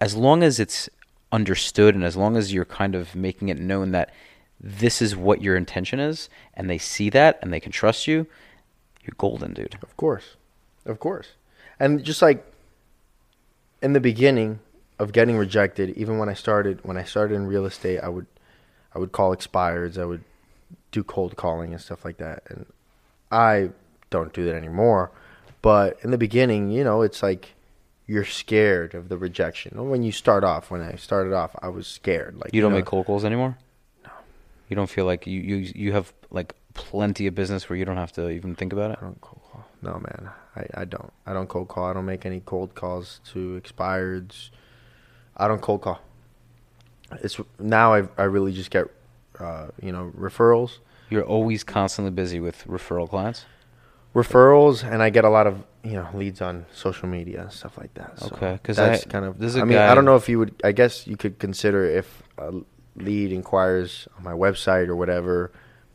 as long as it's understood and as long as you're kind of making it known that this is what your intention is and they see that and they can trust you you're golden dude Of course. Of course. And just like in the beginning of getting rejected, even when I started when I started in real estate, I would I would call expireds, I would do cold calling and stuff like that. And I don't do that anymore. But in the beginning, you know, it's like you're scared of the rejection. When you start off, when I started off, I was scared. Like you don't know, make cold calls anymore you don't feel like you you you have like plenty of business where you don't have to even think about it I don't cold call. No, man, I, I don't. I don't cold call. I don't make any cold calls to expireds. I don't cold call. It's now I I really just get, uh, you know, referrals, you're always constantly busy with referral clients referrals, and I get a lot of you know leads on social media and stuff like that. So Okay, 'cause that's I- kind of. there's a I mean, guy- I don't know if you would. I guess you could consider if a lead inquires on my website or whatever.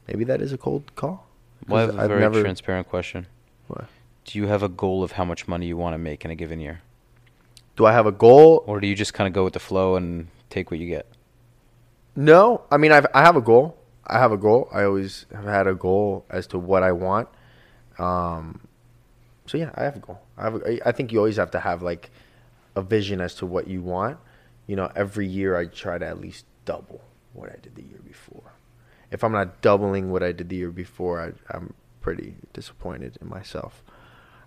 Maybe that is a cold call. Well, I have a I've very never- transparent question. What? Do you have a goal of how much money you want to make in a given year? Do I have a goal? Or do you just kind of go with the flow and take what you get? No, I mean I've I have a goal. I have a goal. I always have had a goal as to what I want. Um, so yeah, I have a goal. I have. A, I think you always have to have like a vision as to what you want. You know, every year I try to at least double what I did the year before. If I'm not doubling what I did the year before, I, I'm pretty disappointed in myself.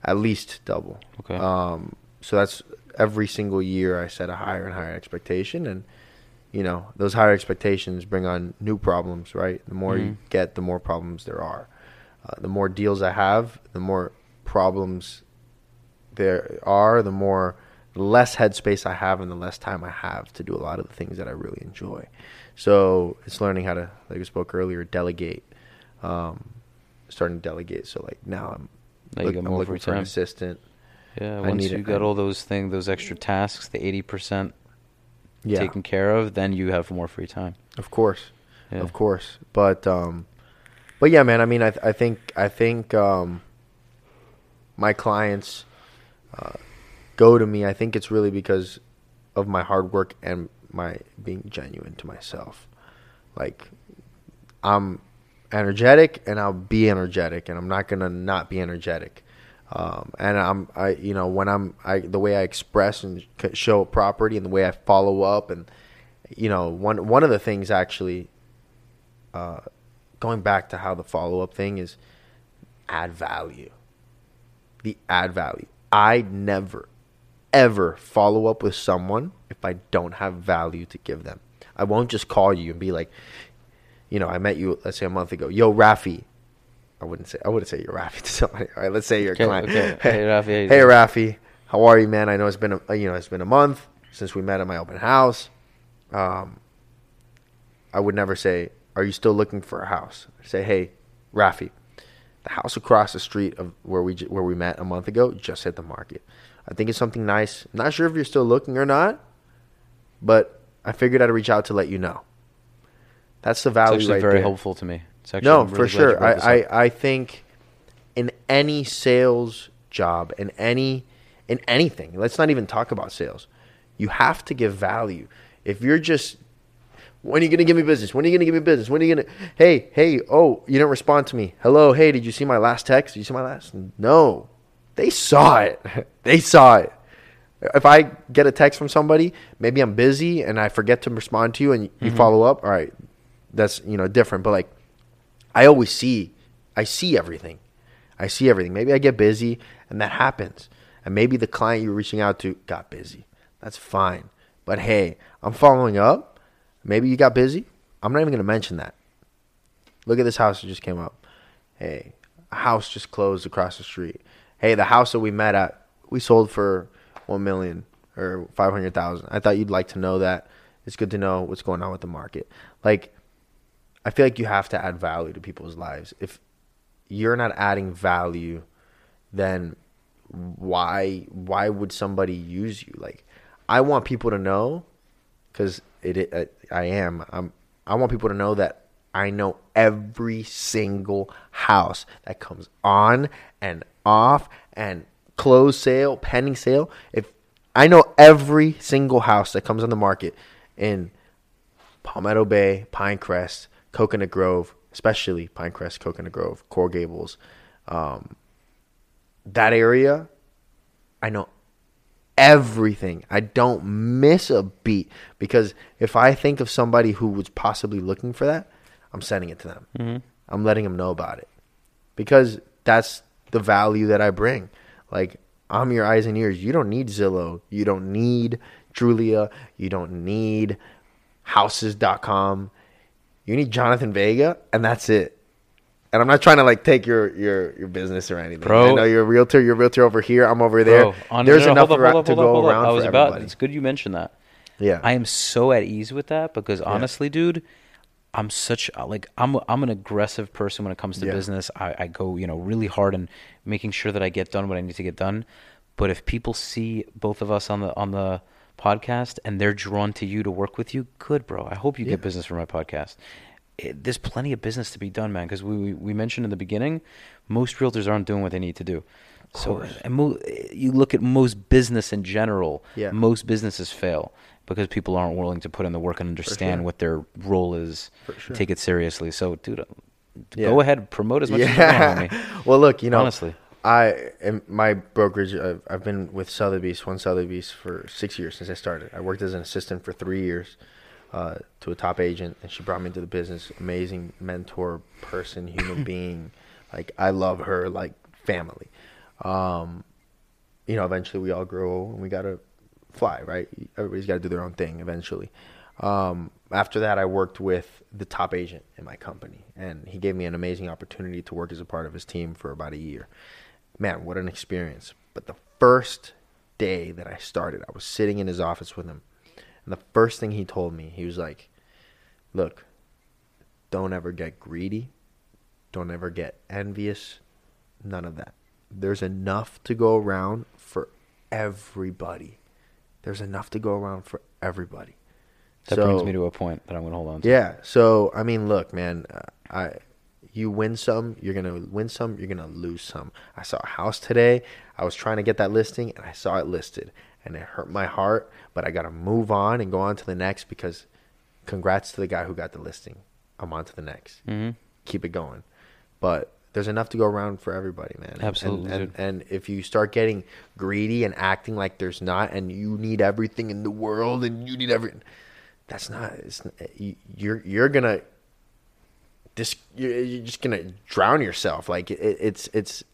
At least double. Okay. Um, so that's every single year I set a higher and higher expectation, and you know those higher expectations bring on new problems. Right. The more you Mhm. get, the more problems there are. Uh, the more deals I have, the more problems there are. The more the less headspace I have, and the less time I have to do a lot of the things that I really enjoy. So it's learning how to, like I spoke earlier, delegate. Um, starting to delegate. So like now I'm, Now look- I'm looking for an time. assistant. Yeah, I once you it. got all those things, those extra tasks, the 80% Yeah. taken care of, then you have more free time. Of course, Yeah. of course. But um, but yeah, man. I mean, I I think I think um, my clients uh, go to me. I think it's really because of my hard work and my being genuine to myself. Like I'm energetic, and I'll be energetic, and I'm not gonna not be energetic. Um, and I'm, I, you know, when I'm, I, the way I express and show property, and the way I follow up, and you know, one one of the things actually, uh, going back to how the follow up thing is, add value. The add value. I never, ever follow up with someone if I don't have value to give them. I won't just call you and be like, you know, I met you, let's say a month ago. Yo, Rafi. I wouldn't say I wouldn't say you're Rafi *laughs* to somebody. All right, let's say you're a client. okay. *laughs* Hey, Rafi, Hey? Rafi. How are you, man? I know it's been a you know it's been a month since we met at my open house. Um, I would never say, "Are you still looking for a house?" I'd say, "Hey, Rafi, the house across the street of where we where we met a month ago just hit the market. I think it's something nice. Not sure if you're still looking or not, but I figured I'd reach out to let you know. That's the It's value actually right very there. helpful to me. It's actually, No, I'm for really sure. I. I, I think in any sales job, in any in anything, let's not even talk about sales. You have to give value. If you're just when are you gonna give me business? When are you gonna give me business? When are you gonna Hey, hey, oh, you didn't respond to me. Hello, hey, did you see my last text? Did you see my last? No. They saw it. *laughs* they saw it. If I get a text from somebody, maybe I'm busy and I forget to respond to you and you mm-hmm. follow up, all right, that's you know different. But like I always see, I see everything. I see everything. Maybe I get busy and that happens. And maybe the client you're reaching out to got busy. That's fine. But hey, I'm following up. Maybe you got busy. I'm not even going to mention that. Look at this house that just came up. Hey, a house just closed across the street. Hey, the house that we met at, we sold for 1 million or 500,000. I thought you'd like to know that. It's good to know what's going on with the market. Like I feel like you have to add value to people's lives. If you're not adding value, then why why would somebody use you? Like I want people to know cuz it, it I am I'm I want people to know that I know every single house that comes on and off and closed sale, pending sale. If I know every single house that comes on the market in Palmetto Bay, Pinecrest, Coconut Grove, especially Pinecrest, Coconut Grove, Coral Gables, um, that area, I know everything. I don't miss a beat because if I think of somebody who was possibly looking for that, I'm sending it to them. Mm-hmm. I'm letting them know about it because that's the value that I bring. Like I'm your eyes and ears. You don't need Zillow. You don't need Trulia. You don't need houses.com. You need Jonathan Vega and that's it. And I'm not trying to like take your your your business or anything. Bro. I know you're a realtor. You're a realtor over here. I'm over there. Bro, There's no, no, enough up, up, to go up. around I was for about. everybody. It's good you mentioned that. Yeah. I am so at ease with that because honestly, dude, I'm such like I'm I'm an aggressive person when it comes to Yeah. business. I, I go you know really hard and making sure that I get done what I need to get done. But if people see both of us on the on the podcast and they're drawn to you to work with you, good, bro. I hope you get business from my podcast. It, there's plenty of business to be done, man. Because we, we we mentioned in the beginning, most realtors aren't doing what they need to do. So and mo- eh, you look at most business in general. Yeah. Most businesses fail because people aren't willing to put in the work and understand sure. what their role is, sure. take it seriously. So, dude, uh, Yeah. go ahead, promote as much as you want, *laughs* well, look, you know, Honestly. I in my brokerage. I've, I've been with Sotheby's, one Sotheby's, for six years since I started. I worked as an assistant for three years uh, to a top agent, and she brought me into the business. Amazing mentor, person, human *laughs* being. Like I love her like family. Um, you know, eventually we all grow and we gotta fly, right? Everybody's got to do their own thing eventually. Um, after that, I worked with the top agent in my company, and he gave me an amazing opportunity to work as a part of his team for about a year. Man, what an experience! But the first day that I started, I was sitting in his office with him, and the first thing he told me, he was like, "Look, don't ever get greedy, don't ever get envious, none of that. There's enough to go around for everybody. There's enough to go around for everybody. That So- brings me to a point that I'm going to hold on to. Yeah. So I mean, look, man, uh, I you win some, you're gonna win some, you're gonna lose some. I saw a house today. I was trying to get that listing, and I saw it listed, and it hurt my heart. But I gotta move on and go on to the next because, congrats to the guy who got the listing. I'm on to the next. hmm Keep it going. But there's enough to go around for everybody, man. And- Absolutely, And, dude. and, if you start getting greedy and acting like there's not, and you need everything in the world, and you need everything, that's not. It's you- you're you're gonna. This you're, just gonna drown yourself. Like it, it's it's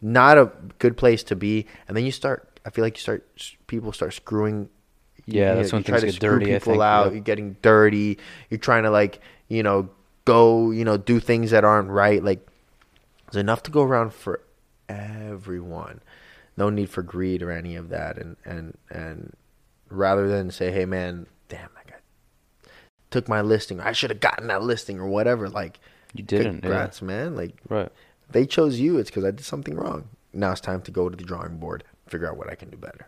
not a good place to be. And then you start. I feel like you start. People start screwing. Yeah, you that's know, when you try things to get screw dirty, I People think, out. yep. You're getting dirty. You're trying to like you know go you know do things that aren't right. Like there's enough to go around for everyone. No need for greed or any of that. And and and rather than say, hey man, damn that guy took my listing. I should have gotten that listing or whatever. Like You didn't, yeah. Congrats, man. Like Right. they chose you. It's because I did something wrong. Now it's time to go to the drawing board, figure out what I can do better.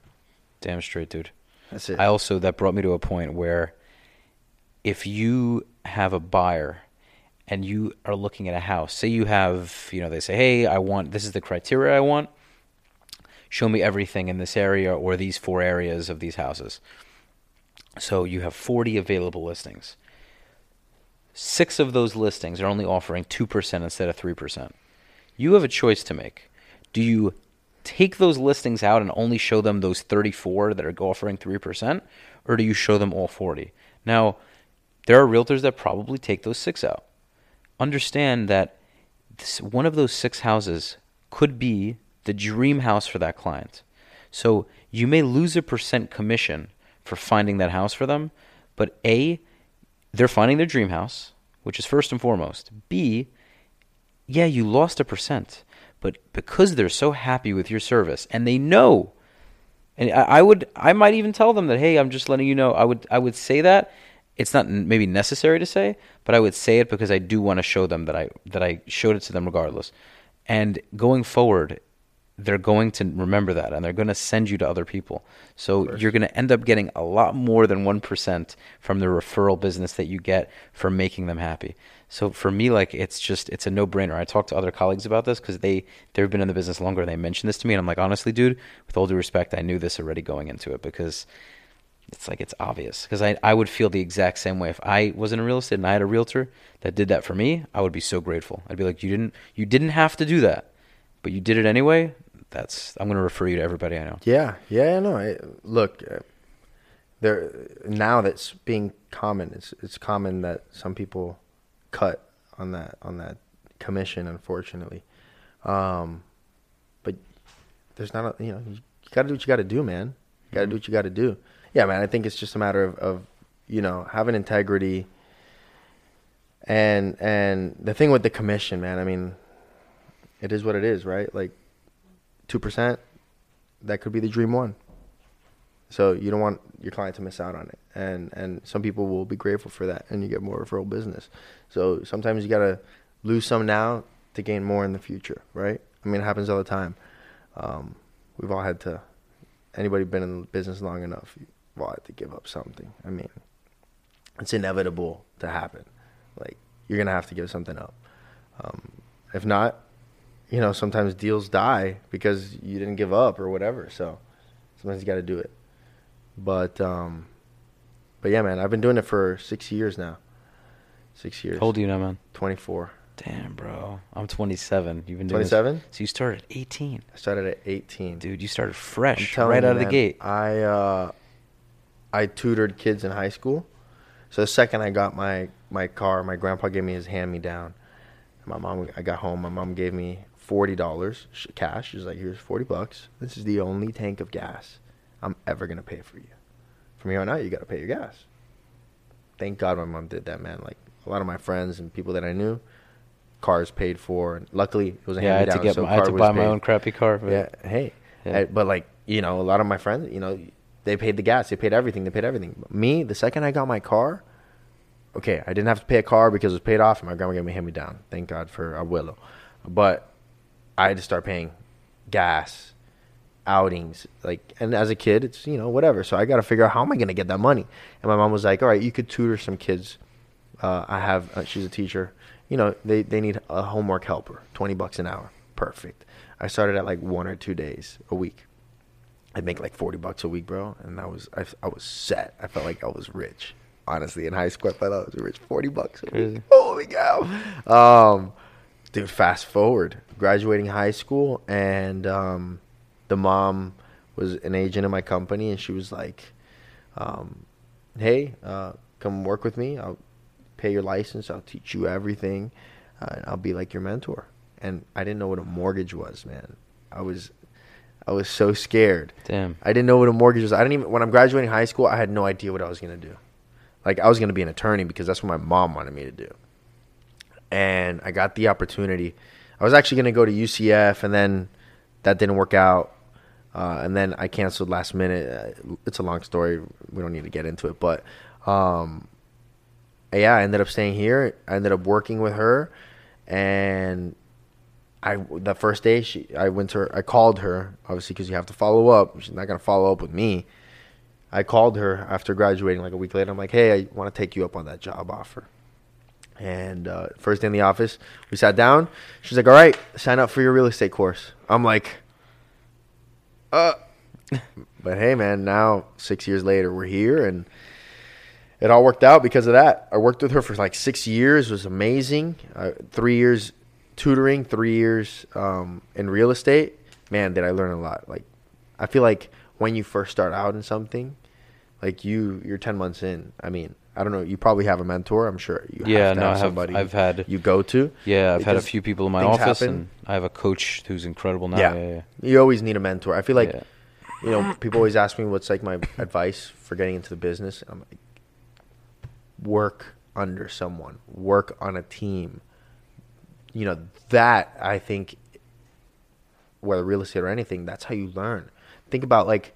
Damn straight, dude. That's it. I also that brought me to a point where if you have a buyer and you are looking at a house, say you have, you know, they say, "Hey, I want this is the criteria I want. Show me everything in this area or these four areas of these houses." So you have 40 available listings. 6 of those listings are only offering 2% instead of 3%. You have a choice to make. Do you take those listings out and only show them those 34 that are offering 3%, or do you show them all 40? Now, there are realtors that probably take those six out. Understand that this, one of those six houses could be the dream house for that client. So you may lose a percent commission for finding that house for them, but A, they're finding their dream house, which is first and foremost. B, yeah, you lost a percent, but because they're so happy with your service and they know, and I, I would, I might even tell them that, hey, I'm just letting you know. I would, I would say that. It's not maybe necessary to say, but I would say it because I do want to show them that I that I showed it to them regardless. And going forward, they're going to remember that and they're going to send you to other people. So you're going to end up getting a lot more than 1% from the referral business that you get for making them happy. So for me like it's just it's a no-brainer. I talk to other colleagues about this cuz they they've been in the business longer and they mentioned this to me and I'm like honestly dude, with all due respect, I knew this already going into it because it's like it's obvious because I, I would feel the exact same way if I wasn't in real estate and I had a realtor that did that for me I would be so grateful I'd be like you didn't you didn't have to do that but you did it anyway that's I'm gonna refer you to everybody I know Yeah, yeah, no. I, look, uh, there now that's being common. It's it's common that some people cut on that on that commission, unfortunately. Um, but there's not a you know you, got to do what you got to do, man. You got to do what you got to do. Yeah, man. I think it's just a matter of, of you know having integrity. And and the thing with the commission, man. I mean, it is what it is, right? Like two percent that could be the dream one. So you don't want your client to miss out on it, and and some people will be grateful for that, and you get more referral business. So sometimes you gotta lose some now to gain more in the future, right? I mean, it happens all the time. Um, we've all had to. Anybody been in the business long enough, had to give up something. I mean, it's inevitable to happen. Like you're gonna have to give something up. Um, if not, you know, sometimes deals die because you didn't give up or whatever. So sometimes you got to do it. But um, but yeah, man, I've been doing it for six years now. Six years. how old are you now man Twenty four. damn bro I'm 27 you've been doing this- 27? so you started at 18 I started at eighteen. dude you started fresh right you, out of the gate I uh, I tutored kids in high school. So the second I got my my car, my grandpa gave me his hand me down. My mom, I got home. My mom gave me forty dollars cash. She's like, "Here's forty bucks. This is the only tank of gas I'm ever gonna pay for you. From here on out, you gotta pay your gas." Thank God my mom did that, man. Like a lot of my friends and people that I knew, cars paid for. And luckily, it was a yeah I had to get so my, I had to buy my own crappy car but Yeah, hey, Yeah. Uh, but like you know, a lot of my friends, you know, they paid the gas, they paid everything, they paid everything. Me, the second I got my car, okay, I didn't have to pay a car because it was paid off, and my grandma gave me hand me down. Thank God for Abuelo. But I had to start paying gas, outings. Like, and as a kid, it's you know whatever. So I got to figure out how am I going to get that money. And my mom was like, "All right, you could tutor some kids. Uh, I have. Uh, she's a teacher. You know, they they need a homework helper. Twenty bucks an hour. Perfect. I started at like one or two days a week. I'd make like forty bucks a week, bro, and I was I, I was set. I felt like I was rich. Honestly, in high school, I felt I was rich. Forty bucks a Crazy. week. Holy cow! Um, dude, fast forward, graduating high school, and um, the mom was an agent in my company, and she was like, um, "Hey, uh, come work with me. I'll pay your license. I'll teach you everything. Uh, I'll be like your mentor." And I didn't know what a mortgage was, man. I was, I was so scared. Damn. I didn't know what a mortgage was. I didn't even when I'm graduating high school. I had no idea what I was gonna do. Like I was gonna be an attorney because that's what my mom wanted me to do. And I got the opportunity. I was actually gonna go to UCF, and then that didn't work out. Uh, and then I canceled last minute. Uh, it's a long story. We don't need to get into it, but um, yeah, I ended up staying here. I ended up working with her, and I the first day she I went to her. I called her obviously because you have to follow up. She's not gonna follow up with me. I called her after graduating like a week later. I'm like, hey, I want to take you up on that job offer. And uh, first day in the office, we sat down. She's like, all right, sign up for your real estate course. I'm like, uh. but hey, man, now six years later, we're here and it all worked out because of that. I worked with her for like six years. It was amazing. Uh, three years tutoring, three years um, in real estate. Man, did I learn a lot. Like, I feel like when you first start out in something, like you, you're ten months in. I mean, I don't know. You probably have a mentor. I'm sure you Yeah, have to no, have I have- somebody. I've had- you go to. Yeah, I've had a few people in my office, happen. and I have a coach who's incredible now. Yeah. Yeah, yeah. You always need a mentor. I feel like, you know, people always ask me what's like my advice for getting into the business. I'm like, work under someone, work on a team. You know, that I think, whether real estate or anything, that's how you learn. Think about like,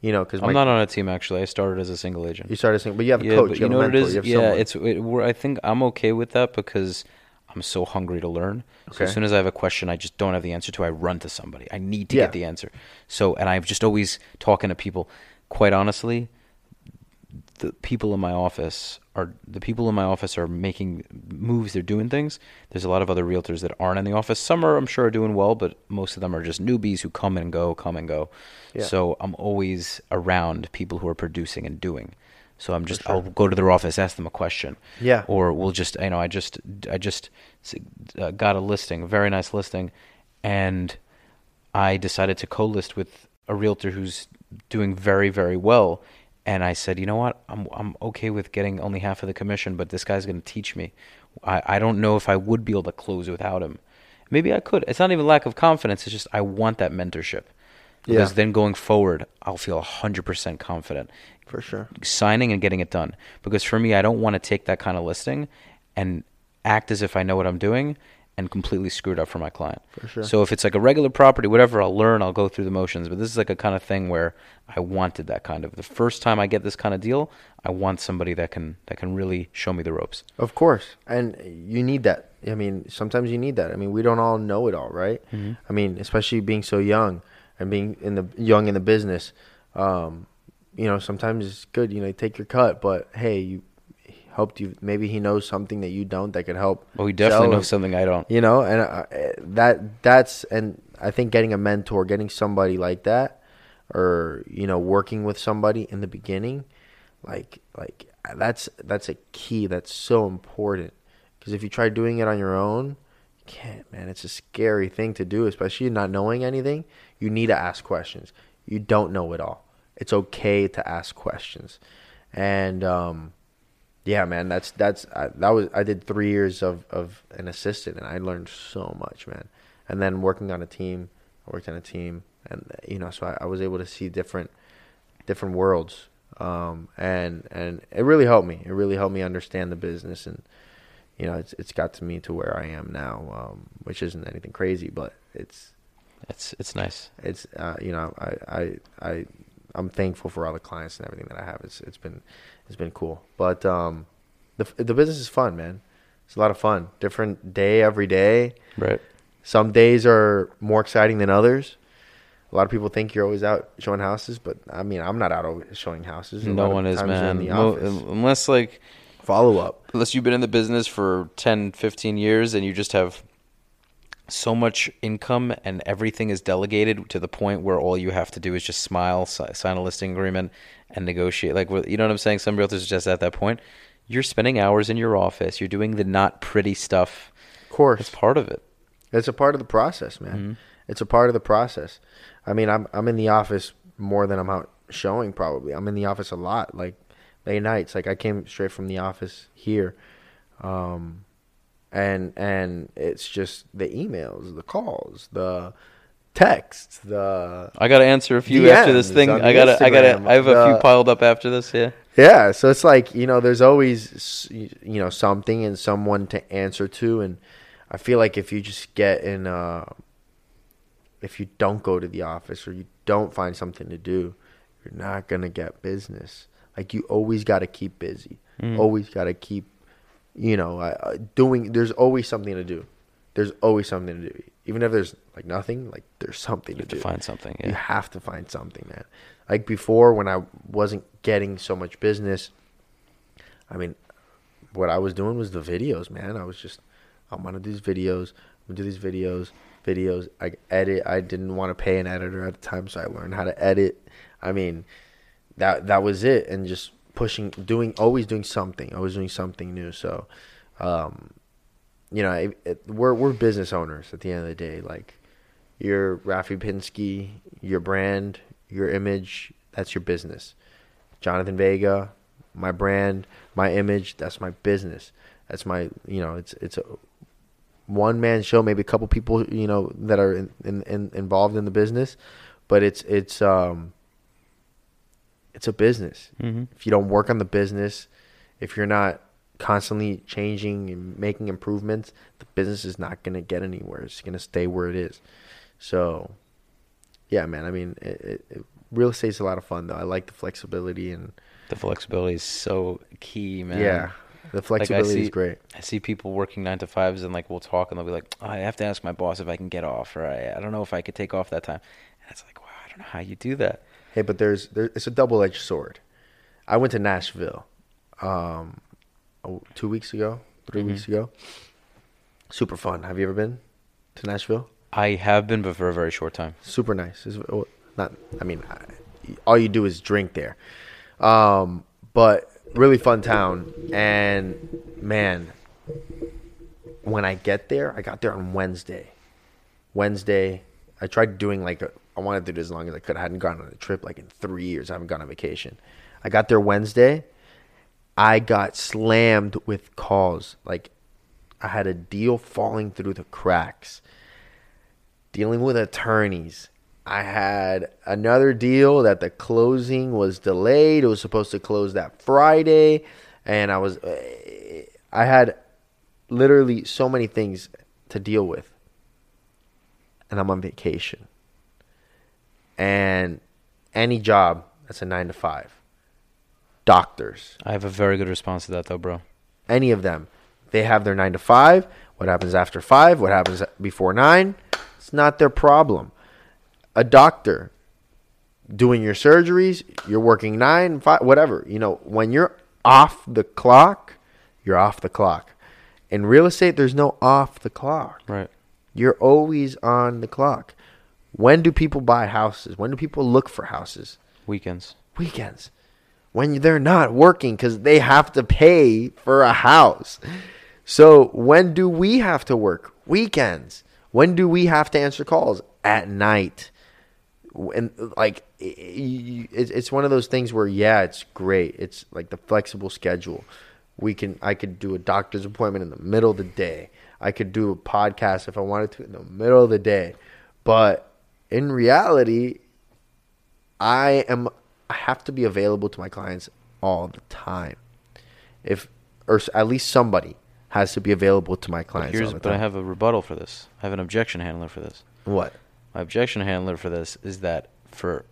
you know, because I'm not on a team actually. I started as a single agent. you started saying, but you have a yeah, coach, you, have know a what mentor, it is? yeah, someone. it's it, I think I'm okay with that because I'm so hungry to learn. So Okay. as soon as I have a question I just don't have the answer to, I run to somebody. I need to Yeah. get the answer. So and I've just always talking to people. Quite honestly, the people in my office are the people in my office are making moves. They're doing things. There's a lot of other realtors that aren't in the office. Some are, I'm sure, are doing well, but most of them are just newbies who come and go, come and go. Yeah. So I'm always around people who are producing and doing. So I'm just I'll go to their office, ask them a question. Yeah. Or we'll just you know I just I just uh, got a listing, a very nice listing, and I decided to co-list with a realtor who's doing very very well. And I said, you know what? I'm I'm okay with getting only half of the commission, but this guy's going to teach me. I I don't know if I would be able to close without him. Maybe I could. It's not even lack of confidence. It's just I want that mentorship. Because Yeah. then going forward, I'll feel 100% confident for sure. signing and getting it done. Because for me, I don't want to take that kind of listing and act as if I know what I'm doing and completely screwed up for my client. For sure. So if it's like a regular property, whatever, I'll learn, I'll go through the motions. But this is like a kind of thing where I wanted that kind of. The first time I get this kind of deal, I want somebody that can that can really show me the ropes. Of course, and you need that. I mean, sometimes you need that. I mean, we don't all know it all, right? Mm-hmm. I mean, especially being so young and being in the young in the business. Um, you know, sometimes it's good. You know, take your cut, but hey, you helped you. Maybe he knows something that you don't that could help. But he definitely sell know something I don't. You know, and uh, that that's and I think getting a mentor, getting somebody like that, or you know, working with somebody in the beginning, like like that's that's a key. That's so important because if you try doing it on your own, you can't, man. It's a scary thing to do, especially not knowing anything. You need to ask questions. You don't know it all. It's okay to ask questions, and um, yeah, man, that's that's I, that was I did three years of of an assistant, and I learned so much, man. And then working on a team, I worked on a team, and you know, so I, I was able to see different different worlds, um, and and it really helped me. It really helped me understand the business, and you know, it's it's got to me to where I am now, um, which isn't anything crazy, but it's It's it's nice. it's uh, you know I I I I'm thankful for all the clients and everything that I have. It's it's been it's been cool. But um, the the business is fun, man. It's a lot of fun. Different day every day. Right. Some days are more exciting than others. A lot of people think you're always out showing houses, but I mean, I'm not out showing houses. A no one is, man. In the Mo- unless like Follow up. unless you've been in the business for 10 15 years and you just have so much income and everything is delegated to the point where all you have to do is just smile sign a listing agreement and negotiate like you know what i'm saying some realtors are just at that point you're spending hours in your office you're doing the not pretty stuff Of course, it's part of it It's a part of the process, man. Mm-hmm. It's a part of the process. I mean, I'm I'm in the office more than I'm out showing. Probably, I'm in the office a lot, like late nights. Like I came straight from the office here, um, and and it's just the emails, the calls, the texts, the i gotta answer a few after this thing i gotta i gotta i have a few piled up after this yeah yeah. So it's like you know, there's always you know something and someone to answer to, and I feel like if you just get in, uh, if you don't go to the office or you don't find something to do, you're not gonna get business. Like you always got to keep busy. Always got to keep, you know, uh, doing. There's always something to do. There's always something to do. Even if there's like nothing, like there's something you to have to do. find something You have to find something, man. Like before, when I wasn't getting so much business, I mean, what I was doing was the videos, man. I was just, I'm gonna do these videos. I'm gonna do these videos, videos. I edit. I didn't want to pay an editor at the time, so I learned how to edit. I mean, that that was it, and just pushing, doing, always doing something. Always doing something new. So, um, you know, it, it, we're we're business owners at the end of the day. Like, your Rafi Pinsky, your brand, your image, that's your business. Jonathan Vega, my brand, my image, that's my business. That's my, you know, it's it's a one man show, maybe a couple people, you know, that are in, in, in, involved in the business, but it's it's um it's a business. mm-hmm. If you don't work on the business, if you're not constantly changing and making improvements, the business is not going to get anywhere. It's going to stay where it is. So, yeah, man. I mean, it, it, real estate's a lot of fun, though. I like the flexibility and the flexibility is so key man yeah, the flexibility is see- great. I see people working nine to fives and like we'll talk and they'll be like, oh, I have to ask my boss if I can get off or I, I don't know if I could take off that time. And it's like, wow, I don't know how you do that. Hey, but there's there, it's a double edged sword. I went to Nashville, um, two weeks ago, 3 Mm-hmm. weeks ago. Super fun. Have you ever been to Nashville? I have been, but for a very short time. super nice. It's, not, I mean, all you do is drink there. Um, but really fun town. And man, when I get there, I got there on Wednesday. Wednesday, I tried doing like a, I wanted to do it as long as I could. I hadn't gone on a trip like in three years. I haven't gone on vacation. I got there Wednesday. I got slammed with calls. Like I had a deal falling through the cracks dealing with attorneys. I had another deal that the closing was delayed. It was supposed to close that Friday, and I was I had literally so many things to deal with. And I'm on vacation. And any job that's a 9 to 5. Doctors, I have a very good response to that, though, bro. any of them. They have their nine to five. What happens after five? What happens before nine? It's not their problem. A doctor doing your surgeries, you're working nine, five, whatever. You know, when you're off the clock, you're off the clock. In real estate, there's no off the clock. Right. You're always on the clock. When do people buy houses? When do people look for houses? Weekends. weekends when they're not working because they have to pay for a house. So when do we have to work? Weekends. When do we have to answer calls? At night. And like it's one of those things where yeah, it's great. It's like the flexible schedule. We can I could do a doctor's appointment in the middle of the day. I could do a podcast if I wanted to in the middle of the day. But in reality, I am I have to be available to my clients all the time. If or at least somebody has to be available to my But, clients here's, all the but time. I have a rebuttal for this. I have an objection handler for this. what? My objection handler for this is that for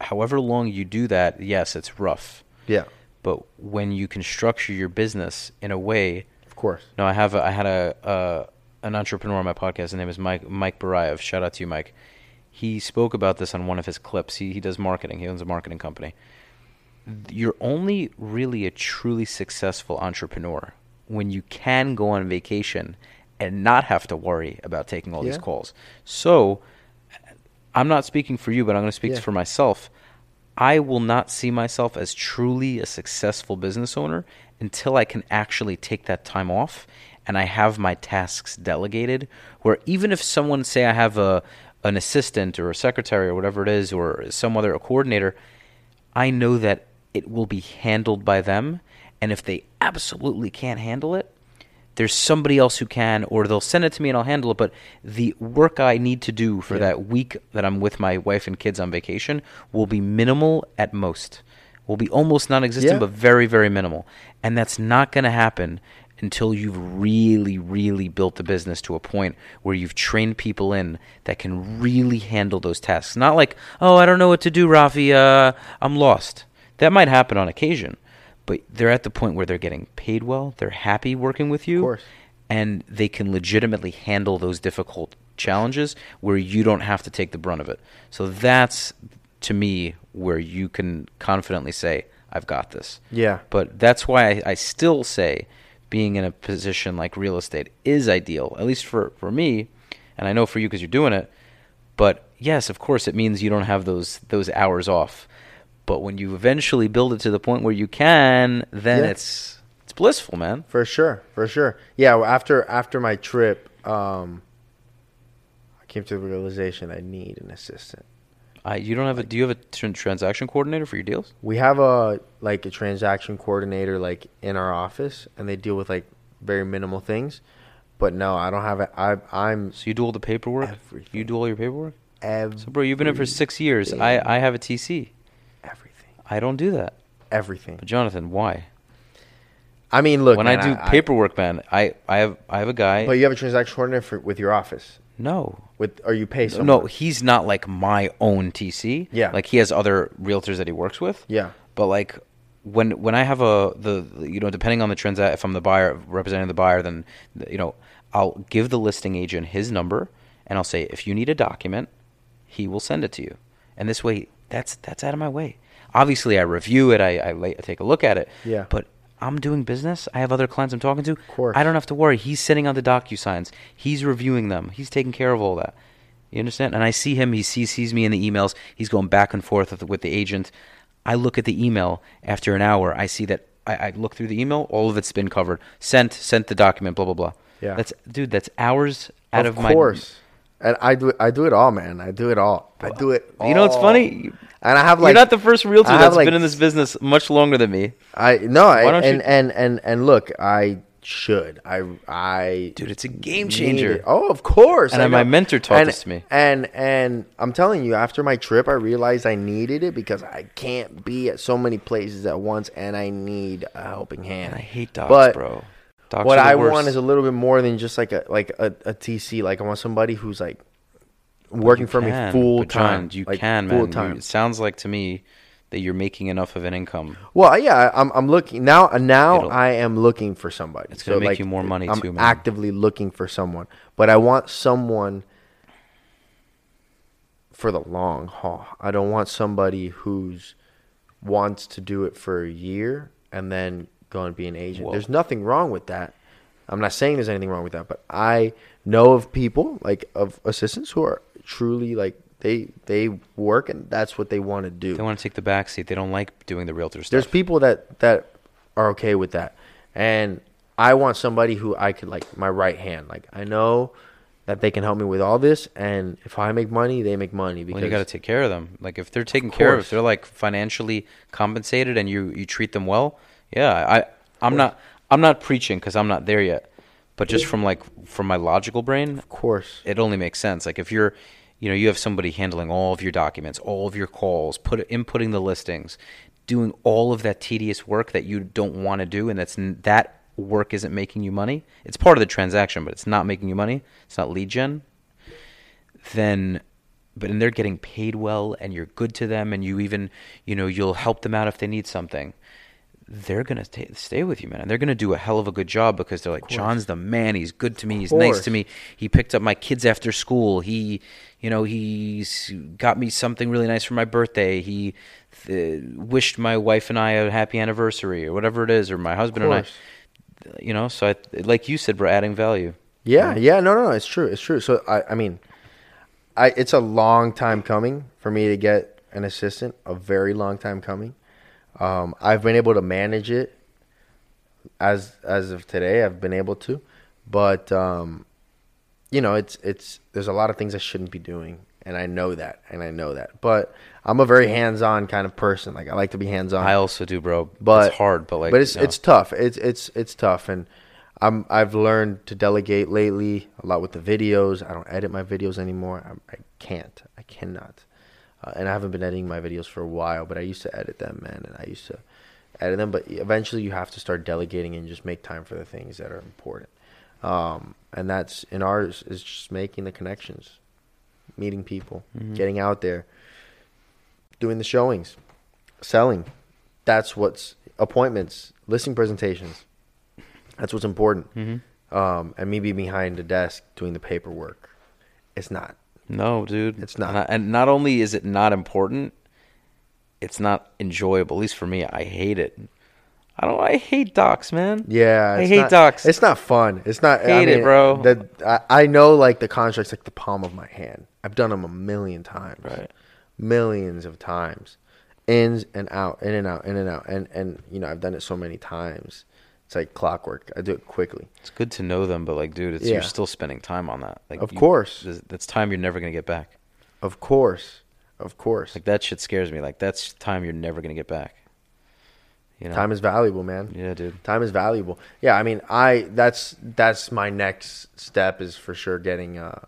however long you do that, yes, it's rough. Yeah, But when you can structure your business in a way of course. No, I have. A, I had a uh, an entrepreneur on my podcast. His name is Mike Mike Barayev. Shout out to you, Mike. He spoke about this on one of his clips. He he does marketing. He owns a marketing company. You're only really a truly successful entrepreneur when you can go on vacation and not have to worry about taking all these calls. So, I'm not speaking for you, but I'm going to speak Yeah. for myself. I will not see myself as truly a successful business owner until I can actually take that time off and I have my tasks delegated. Where even if someone say I have a an assistant or a secretary or whatever it is or some other a coordinator, I know that it will be handled by them. And if they absolutely can't handle it, there's somebody else who can, or they'll send it to me and I'll handle it. But the work I need to do for Yeah. that week that I'm with my wife and kids on vacation will be minimal at most. Will be almost non existent, Yeah. but very, very minimal. And that's not going to happen until you've really, really built the business to a point where you've trained people in that can really handle those tasks. Not like, oh, I don't know what to do, Rafi. Uh, I'm lost. That might happen on occasion, but they're at the point where they're getting paid well. They're happy working with you, course. and they can legitimately handle those difficult challenges where you don't have to take the brunt of it. So that's to me where you can confidently say, "I've got this." Yeah. But that's why I, I still say being in a position like real estate is ideal, at least for, for me, and I know for you because you're doing it. But yes, of course, it means you don't have those those hours off. But when you eventually build it to the point where you can, then Yeah. it's it's blissful, man. For sure, for sure. Yeah, well, after after my trip, um, I came to the realization I need an assistant. I you don't have a do you have a tran- transaction coordinator for your deals? We have a like a transaction coordinator like in our office, and they deal with like very minimal things. But no, I don't have it. I I'm So you do all the paperwork. You do all your paperwork. So bro, you've been in for six years. I I have a TC. everything, I don't do that. everything. But Jonathan, why? I mean, look, when man, I do paperwork, man, I, I have I have a guy. but you have a transaction coordinator for, with your office, no, with or you pay someone. no, he's not like my own TC. Yeah. like he has other realtors that he works with. Yeah. but like when when I have a the you know depending on the transact if I'm the buyer representing the buyer, then you know I'll give the listing agent his number and I'll say if you need a document, he will send it to you, and this way that's that's out of my way. Obviously, I review it, I I, la- I take a look at it. Yeah. but. I'm doing business. I have other clients I'm talking to. Of course. I don't have to worry. He's sitting on the DocuSigns. He's reviewing them. He's taking care of all that. You understand? And I see him. He sees, sees me in the emails. He's going back and forth with, with the agent. I look at the email after an hour. I see that I, I look through the email. All of it's been covered. Sent. Sent the document. Blah blah blah. Yeah. That's dude. That's hours out of, of my. And I do I do it all, man. I do it all. I do it. All. You know what's funny? And I have like You're not the first realtor that's like, been in this business much longer than me, I no, I, Why don't and, you- and and and look, I should. I I dude. It's a game changer. Oh, of course. And my mentor taught and, this to me. And and I'm telling you, after my trip, I realized I needed it because I can't be at so many places at once, and I need a helping hand. And I hate docs, But bro. Docs what I worst. want is a little bit more than just like a like a, a TC. Like I want somebody who's like working for me full time. You like, can, full man. You- time. it sounds like to me that you're making enough of an income. Well, yeah, I'm I'm looking now. Now It'll- I am looking for somebody. It's gonna make you more money I'm too, man. actively looking for someone, but I want someone for the long haul. I don't want somebody who's wants to do it for a year and then go and be an agent. Whoa. There's nothing wrong with that. I'm not saying there's anything wrong with that, but I know of people like of assistants who are truly like they they work and that's what they want to do. They want to take the back seat. They don't like doing the realtor stuff. There's people that that are okay with that, and I want somebody who I could like my right hand. Like I know that they can help me with all this, and if I make money, they make money because Well, you got to take care of them. Like if they're taken care of, if they're like financially compensated and you you treat them well, yeah. I I'm not I'm not preaching because I'm not there yet, but just from like from my logical brain, of course. it only makes sense. Like if you're, you know, you have somebody handling all of your documents, all of your calls, put inputting the listings, doing all of that tedious work that you don't want to do, and that's that work isn't making you money. It's part of the transaction, but it's not making you money. It's not lead gen. Then, but and they're getting paid well, and you're good to them, and you even, you know, you'll help them out if they need something. They're gonna ta stay with you, man. And they're gonna do a hell of a good job because they're like, John's the man. He's good to me. He's nice to me. He picked up my kids after school. He, you know, he's got me something really nice for my birthday. He th- wished my wife and I a happy anniversary or whatever it is, or my husband and I. You know, so I, like you said, we're adding value. Yeah, yeah, no, no, no, it's true, it's true. So I, I mean, I it's a long time coming for me to get an assistant. A very long time coming. Um, I've been able to manage it as as of today. I've been able to, but um, you know, it's it's there's a lot of things I shouldn't be doing, and I know that, and I know that. But I'm a very hands-on kind of person. Like I like to be hands-on. I also do, bro. but it's hard, but like, but it's you know. it's tough. It's it's it's tough, and I'm I've learned to delegate lately a lot with the videos. I don't edit my videos anymore. I, I can't. I cannot. Uh, and I haven't been editing my videos for a while, but I used to edit them, man, and I used to edit them. But eventually, you have to start delegating and just make time for the things that are important. Um, and that's in ours is just making the connections, meeting people, Mm-hmm. getting out there, doing the showings, selling. That's what's appointments, listing presentations. That's what's important. Mm-hmm. Um, and me being behind the desk doing the paperwork, it's not. No, dude, It's not. And, not only is it not important, it's not enjoyable. At least for me, I hate it. I don't. I hate docs, man. Yeah, I it's hate not- docs. It's not fun. It's not. I Hate it, bro. The, I, I know like the contracts like the palm of my hand. I've done them a million times, Right. Millions of times, ins and out, in and out, in and out, and and you know I've done it so many times. It's like clockwork. I do it quickly. It's good to know them, but like, dude, it's Yeah. you're still spending time on that. Like, Of you- course. that's time you're never gonna get back. Of course, of course. Like that shit scares me. Like that's time you're never gonna get back. You know? Time is valuable, man. Yeah, dude. Time is valuable. Yeah, I mean, I that's that's my next step is for sure getting uh,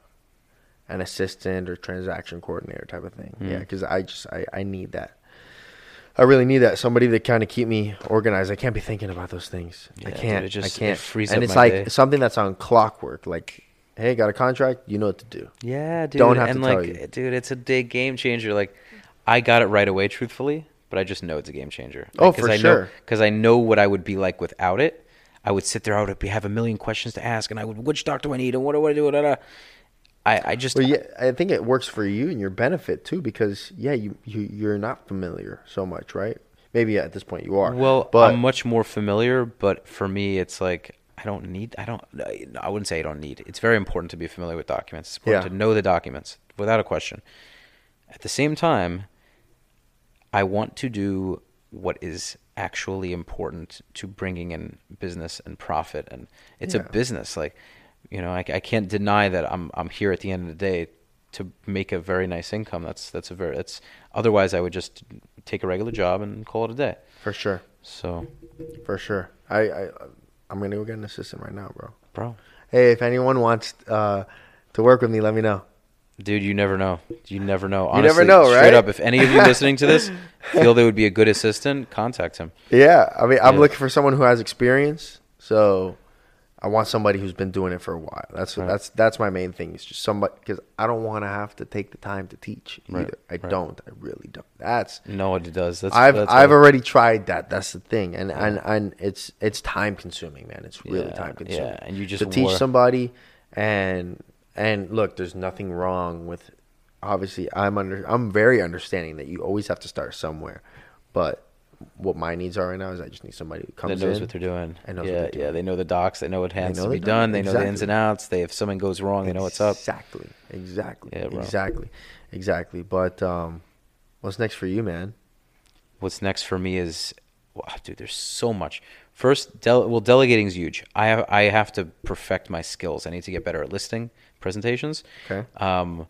an assistant or transaction coordinator type of thing. Yeah, because I just I, I need that. I really need that somebody to kind of keep me organized. I can't be thinking about those things. Yeah, I can't. it just- I can't. frees and it's like day. something that's on clockwork. Like, hey, got a contract? You know what to do. Yeah, dude. Don't have to and tell you. dude, it's a big game changer. Like, I got it right away, truthfully, but I just know it's a game changer. Oh, for I sure. Because I know what I would be like without it. I would sit there. I would have a million questions to ask, and I would, which doctor do I need, and what do I do? Da, da. I, I just, Well, yeah, I think it works for you and your benefit too, because yeah, you, you you're not familiar so much, right? Maybe at this point you are. well, but I'm much more familiar. But for me, it's like I don't need. I don't. I wouldn't say I don't need. It's very important to be familiar with documents. It's important Yeah. to know the documents without a question. At the same time, I want to do what is actually important to bringing in business and profit, and it's Yeah. a business. Like, you know, I, I can't deny that I'm I'm here at the end of the day to make a very nice income. That's that's a very that's otherwise I would just take a regular job and call it a day. for sure, So, for sure. I, I I'm gonna go get an assistant right now, bro. bro, Hey, if anyone wants uh, to work with me, let me know. dude, you never know. You never know. You never Honestly, know, Straight right? up, if any of you listening to this *laughs* feel they would be a good assistant, contact him. Yeah, I mean, I'm Yeah. looking for someone who has experience, so I want somebody who's been doing it for a while. That's Right. that's that's my main thing. It's just somebody because I don't want to have to take the time to teach Right, either. I right. don't. I really don't. That's No one does. That's I've that's I've already tried that. That's the thing, and and and it's it's time consuming, man. It's really Yeah, time consuming. yeah, and you just to teach somebody, and and look, there's nothing wrong with. Obviously, I'm under. I'm very understanding that you always have to start somewhere, but what my needs are right now is I just need somebody who that comes knows in. what they're doing. and knows what yeah, they're yeah. doing. They know the docs. They know what has know to be done. They know the ins and outs. They if something goes wrong, they know what's up. Exactly. Exactly. Yeah, bro. Exactly. Exactly. But um, what's next for you, man? What's next for me is, wow, dude. There's so much. First, well, delegating is huge. I have I have to perfect my skills. I need to get better at listing presentations. Okay. Um,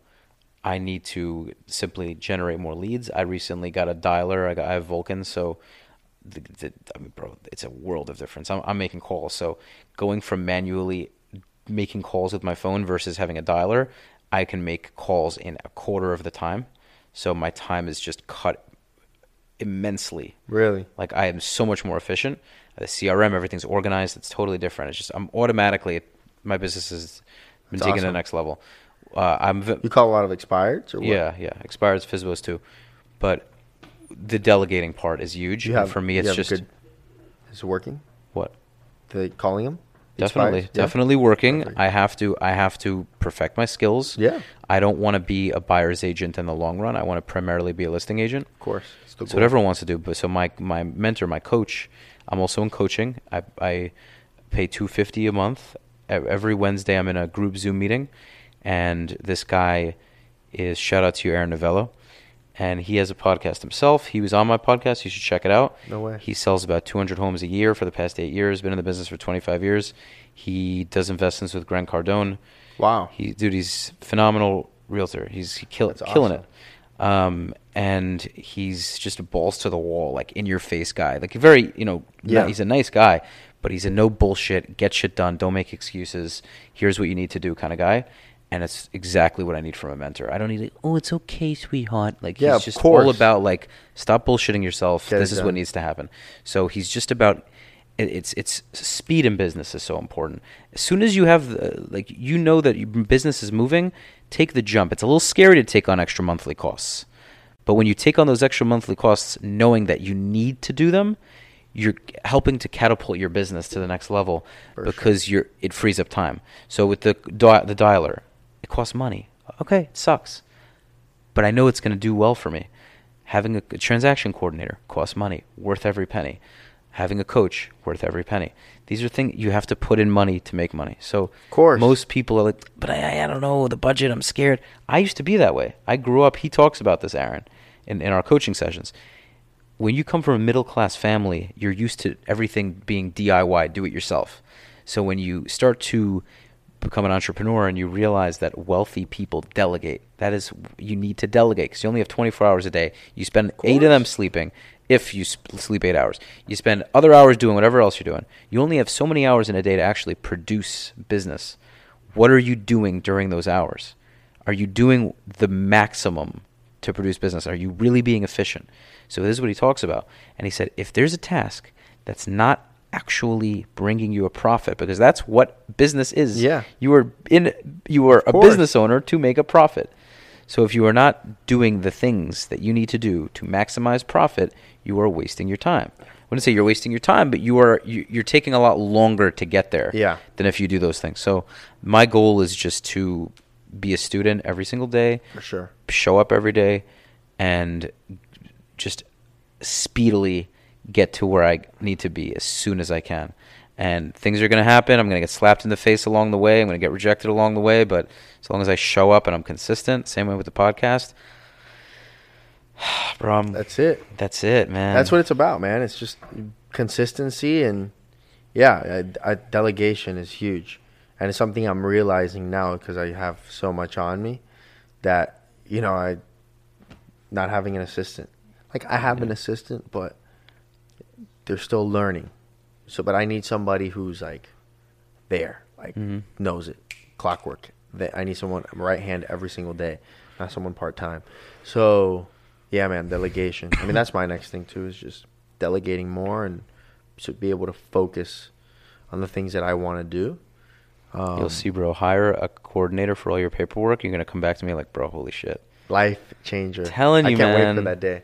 I need to simply generate more leads. I recently got a dialer. I got I have Vulcan, so the, the, I mean, bro, it's a world of difference. I'm, I'm making calls, so going from manually making calls with my phone versus having a dialer, I can make calls in a quarter of the time. So my time is just cut immensely. Really? Like I am so much more efficient. The CRM, everything's organized. It's totally different. It's just I'm automatically my business has been That's taken to the next level. Uh, I'm v- You call a lot of expireds, or what? yeah, yeah. Expires Fizbos too, but the delegating part is huge. You and have for me, you it's have just good Is it working? What? The calling him? Definitely, definitely working. Perfect. I have to, I have to perfect my skills. Yeah. I don't want to be a buyer's agent in the long run. I want to primarily be a listing agent. Of course. It's the That's goal. what everyone wants to do. But so my my mentor, my coach, I'm also in coaching. I I pay two fifty a month. E- Every Wednesday, I'm in a group Zoom meeting, and this guy is shout out to you, Aaron Novello, and he has a podcast himself. He was on my podcast. You should check it out. No way. He sells about 200 homes a year for the past eight years. Been in the business for 25 years. He does investments with Grant Cardone. Wow. He, dude, he's phenomenal realtor. He's he kill, That's killing awesome. it. Um, and he's just a balls to the wall, like in your face guy. Like very, you know, Yeah. yeah. he's a nice guy, but he's a no bullshit, get shit done, don't make excuses. Here's what you need to do kind of guy. And it's exactly what I need from a mentor. I don't need, like, oh, it's okay, sweetheart. Like Yeah, he's just all about like stop bullshitting yourself. Get this is what needs to happen. So he's just about it- it's it's speed in business is so important. As soon as you have uh, like you know that your business is moving, take the jump. It's a little scary to take on extra monthly costs. But when you take on those extra monthly costs knowing that you need to do them, you're helping to catapult your business to the next level For sure. because you're it frees up time. So with the di- the dialer, costs money. Okay, it sucks but I know it's going to do well for me. Having a, a transaction coordinator costs money, worth every penny. Having a coach, worth every penny. These are things you have to put in money to make money. So, of course. most people are like, but I, I don't know the budget. I'm scared. I used to be that way. I grew up. He talks about this, Aaron, in, in our coaching sessions. When you come from a middle class family, you're used to everything being DIY, do it yourself. So when you start to become an entrepreneur and you realize that wealthy people delegate, that is, you need to delegate because you only have 24 hours a day. You spend eight of them sleeping, if you sleep eight hours. You spend other hours doing whatever else you're doing. You only have so many hours in a day to actually produce business. What are you doing during those hours? Are you doing the maximum to produce business? Are you really being efficient? So this is what he talks about. And he said, if there's a task that's not actually bringing you a profit, because that's what business is. Yeah. You are in. You are a business owner to make a profit. So if you are not doing the things that you need to do to maximize profit, you are wasting your time. I wouldn't say you're wasting your time, but you are you, you're taking a lot longer to get there Yeah. than if you do those things. So my goal is just to be a student every single day, For sure. show up every day, and just speedily get to where I need to be as soon as I can. And things are going to happen. I'm going to get slapped in the face along the way. I'm going to get rejected along the way. But as long as I show up and I'm consistent, same way with the podcast, *sighs* bro, I'm, That's it. that's it, man. That's what it's about, man. It's just consistency and yeah, I, I, delegation is huge, and it's something I'm realizing now because I have so much on me that you know I not having an assistant. Like I have an assistant, but they're still learning. So, but I need somebody who's like there, like Mhm. knows it, clockwork. That I need someone right hand every single day, not someone part time. So, yeah, man, delegation. I mean, that's my next thing too is just delegating more and to be able to focus on the things that I want to do. Um, You'll see, bro. Hire a coordinator for all your paperwork. You're gonna come back to me like, bro, holy shit. life changer. Telling you, I can't wait for that day.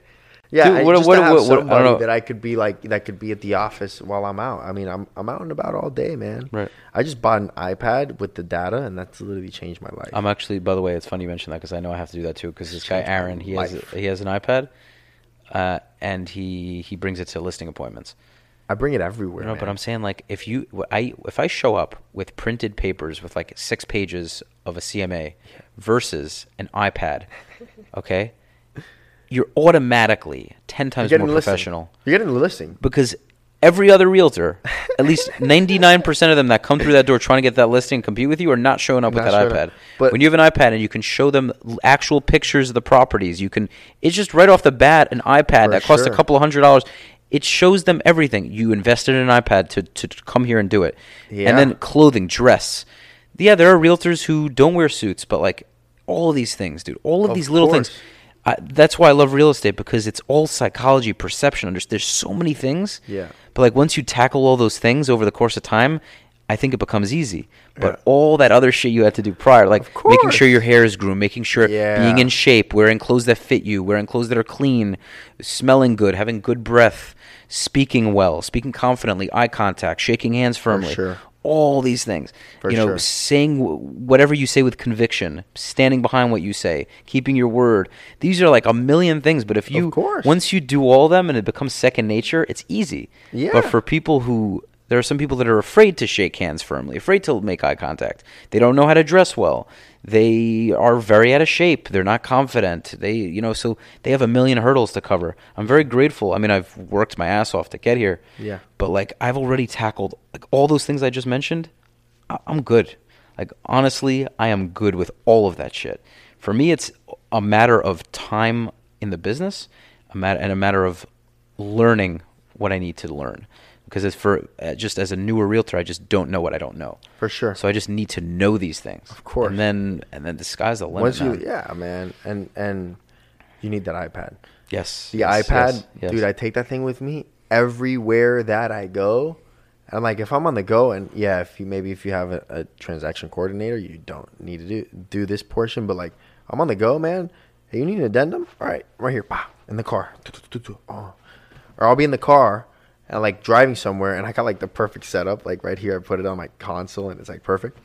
Yeah, Dude, I- what- just what- to have what- what- I don't somebody that I could be like that could be at the office while I'm out. I mean, I'm I'm out and about all day, man. Right. I just bought an iPad with the data, and that's literally changed my life. I'm actually, by the way, it's funny you mentioned that because I know I have to do that too. Because this guy Aaron, he has life. he has an iPad, uh, and he he brings it to listing appointments. I bring it everywhere. No, but. I'm saying like if you I if I show up with printed papers with like six pages of a CMA versus an iPad, okay, you're automatically ten times more professional You're getting a listing. because every other realtor, at least *laughs* 99% of them that come through that door trying to get that listing and compete with you are not showing up with that iPad. up. But- when you have an iPad and you can show them actual pictures of the properties, you can it's just right off the bat an iPad that costs sure. a couple of hundred dollars. It shows them everything. You invested in an iPad to, to come here and do it. Yeah. And then clothing, dress. Yeah, there are realtors who don't wear suits, but like all of these things, dude. All of, Of these little things. I, that's why I love real estate because it's all psychology, perception. There's, there's so many things. Yeah. But like once you tackle all those things over the course of time, I think it becomes easy. But all that other shit you had to do prior, like making sure your hair is groomed, making sure Yeah. being in shape, wearing clothes that fit you, wearing clothes that are clean, smelling good, having good breath, speaking well, speaking confidently, eye contact, shaking hands firmly. sure. All these things. For you know, sure. saying w- whatever you say with conviction, standing behind what you say, keeping your word. These are like a million things, but if you once you do all of them and it becomes second nature, it's easy. Yeah. But for people who there are some people that are afraid to shake hands firmly, afraid to make eye contact. They don't know how to dress well. They are very out of shape. They're not confident. They, you know, so they have a million hurdles to cover. I'm very grateful. I mean, I've worked my ass off to get here. Yeah. But like I've already tackled like all those things I just mentioned. I- I'm good. Like honestly, I am good with all of that shit. For me, it's a matter of time in the business, a matter and a matter of learning what I need to learn. Because it's for uh, just as a newer realtor, I just don't know what I don't know. For sure. So I just need to know these things. Of course. And then and then the sky's the limit. Once you, man. yeah, man, and and you need that iPad. Yes. The yes, iPad, yes, yes. dude, I take that thing with me everywhere that I go. I'm like, if I'm on the go, and yeah, if you maybe if you have a, a transaction coordinator, you don't need to do do this portion. But like, I'm on the go, man. Hey, you need an addendum? All right, right here, pow, in the car. Oh. Or I'll be in the car and like driving somewhere, and I got like the perfect setup. Like right here, I put it on my console, and it's like perfect.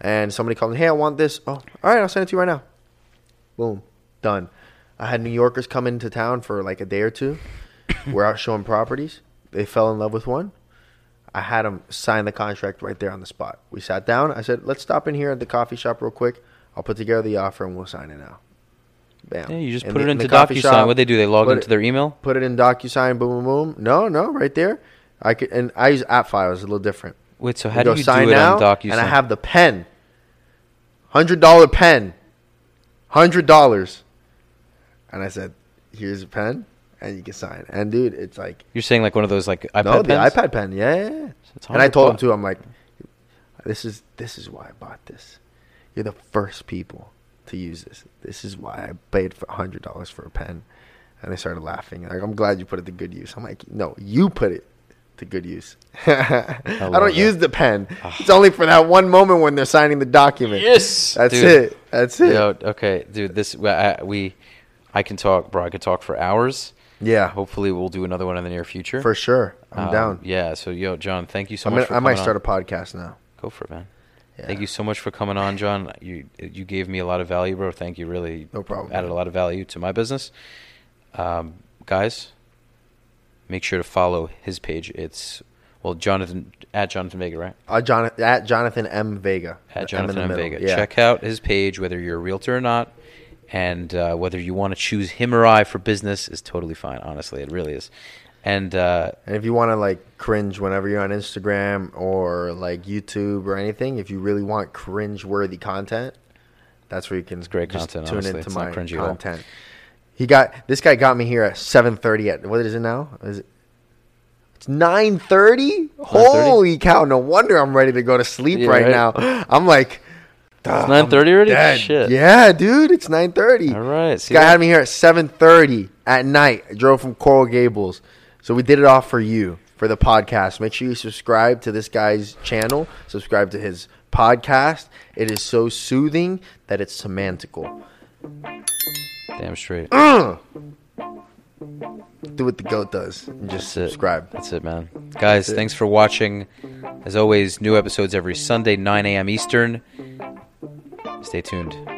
And somebody called me, hey, I want this. Oh, all right, I'll send it to you right now. Boom, done. I had New Yorkers come into town for like a day or two. *coughs* We're out showing properties. They fell in love with one. I had them sign the contract right there on the spot. We sat down. I said, let's stop in here at the coffee shop real quick. I'll put together the offer and we'll sign it now. Bam. Yeah, you just In put the- it into DocuSign. shop, What they do? They log into it- their email. Put it in DocuSign. Boom, boom, boom. No, no, right there. I could, and I use app files. A little different. Wait, so how go do you sign do it now, on DocuSign? And I have the pen. Hundred dollar pen. Hundred dollars. And I said, "Here's a pen, and you can sign." And dude, it's like You're saying like one of those like iPad no, the pens? iPad pen. Yeah, yeah, yeah. It's And I 100 told him too. I'm like, this is this is why I bought this. You're the first people to use this. This is why I paid for hundred dollars for a pen. And they started laughing. Like, I'm glad you put it to good use. I'm like, no, you put it to good use. *laughs* I, love don't that. use the pen. it's only for that one moment when they're signing the document. Yes, That's dude. it. That's it. Yo, okay, dude. This I, we, I can talk, bro. I could talk for hours. Yeah, Hopefully, we'll do another one in the near future. for sure. I'm Um, down. Yeah. So, yo, John, thank you so I'm much. I might start on. a podcast now. Go for it, man. Yeah. Thank you so much for coming on, John. You you gave me a lot of value, bro. Thank you. Really, No problem. Added a lot of value to my business. Um, guys, make sure to follow his page. It's well, Jonathan at Jonathan Vega, right? Uh, Jonathan, at Jonathan M Vega. At The M Jonathan M. Vega. Yeah. Check out his page, whether you're a realtor or not, and uh, whether you want to choose him or I for business is totally fine. Honestly, it really is. And uh, And if you want to like cringe whenever you're on Instagram or like YouTube or anything, if you really want cringe-worthy content, that's where you can great content, tune honestly. into It's my not cringy at content. He got this guy got me here at 7:30 at what is it now? Is it It's 9:30? Holy cow, no wonder I'm ready to go to sleep Yeah, right, right. now. I'm like it's nine thirty already. dead. Shit. Yeah, dude, it's 9:30. All right. This See guy that? had me here at 7:30 at night. I drove from Coral Gables. So we did it all for you for the podcast. Make sure you subscribe to this guy's channel. Subscribe to his podcast. It is so soothing that it's semantical. Damn straight. *clears throat* Do what the goat does and just That's it. subscribe. That's it, man. Guys, it. thanks for watching. As always, new episodes every Sunday, 9 a.m. Eastern. Stay tuned.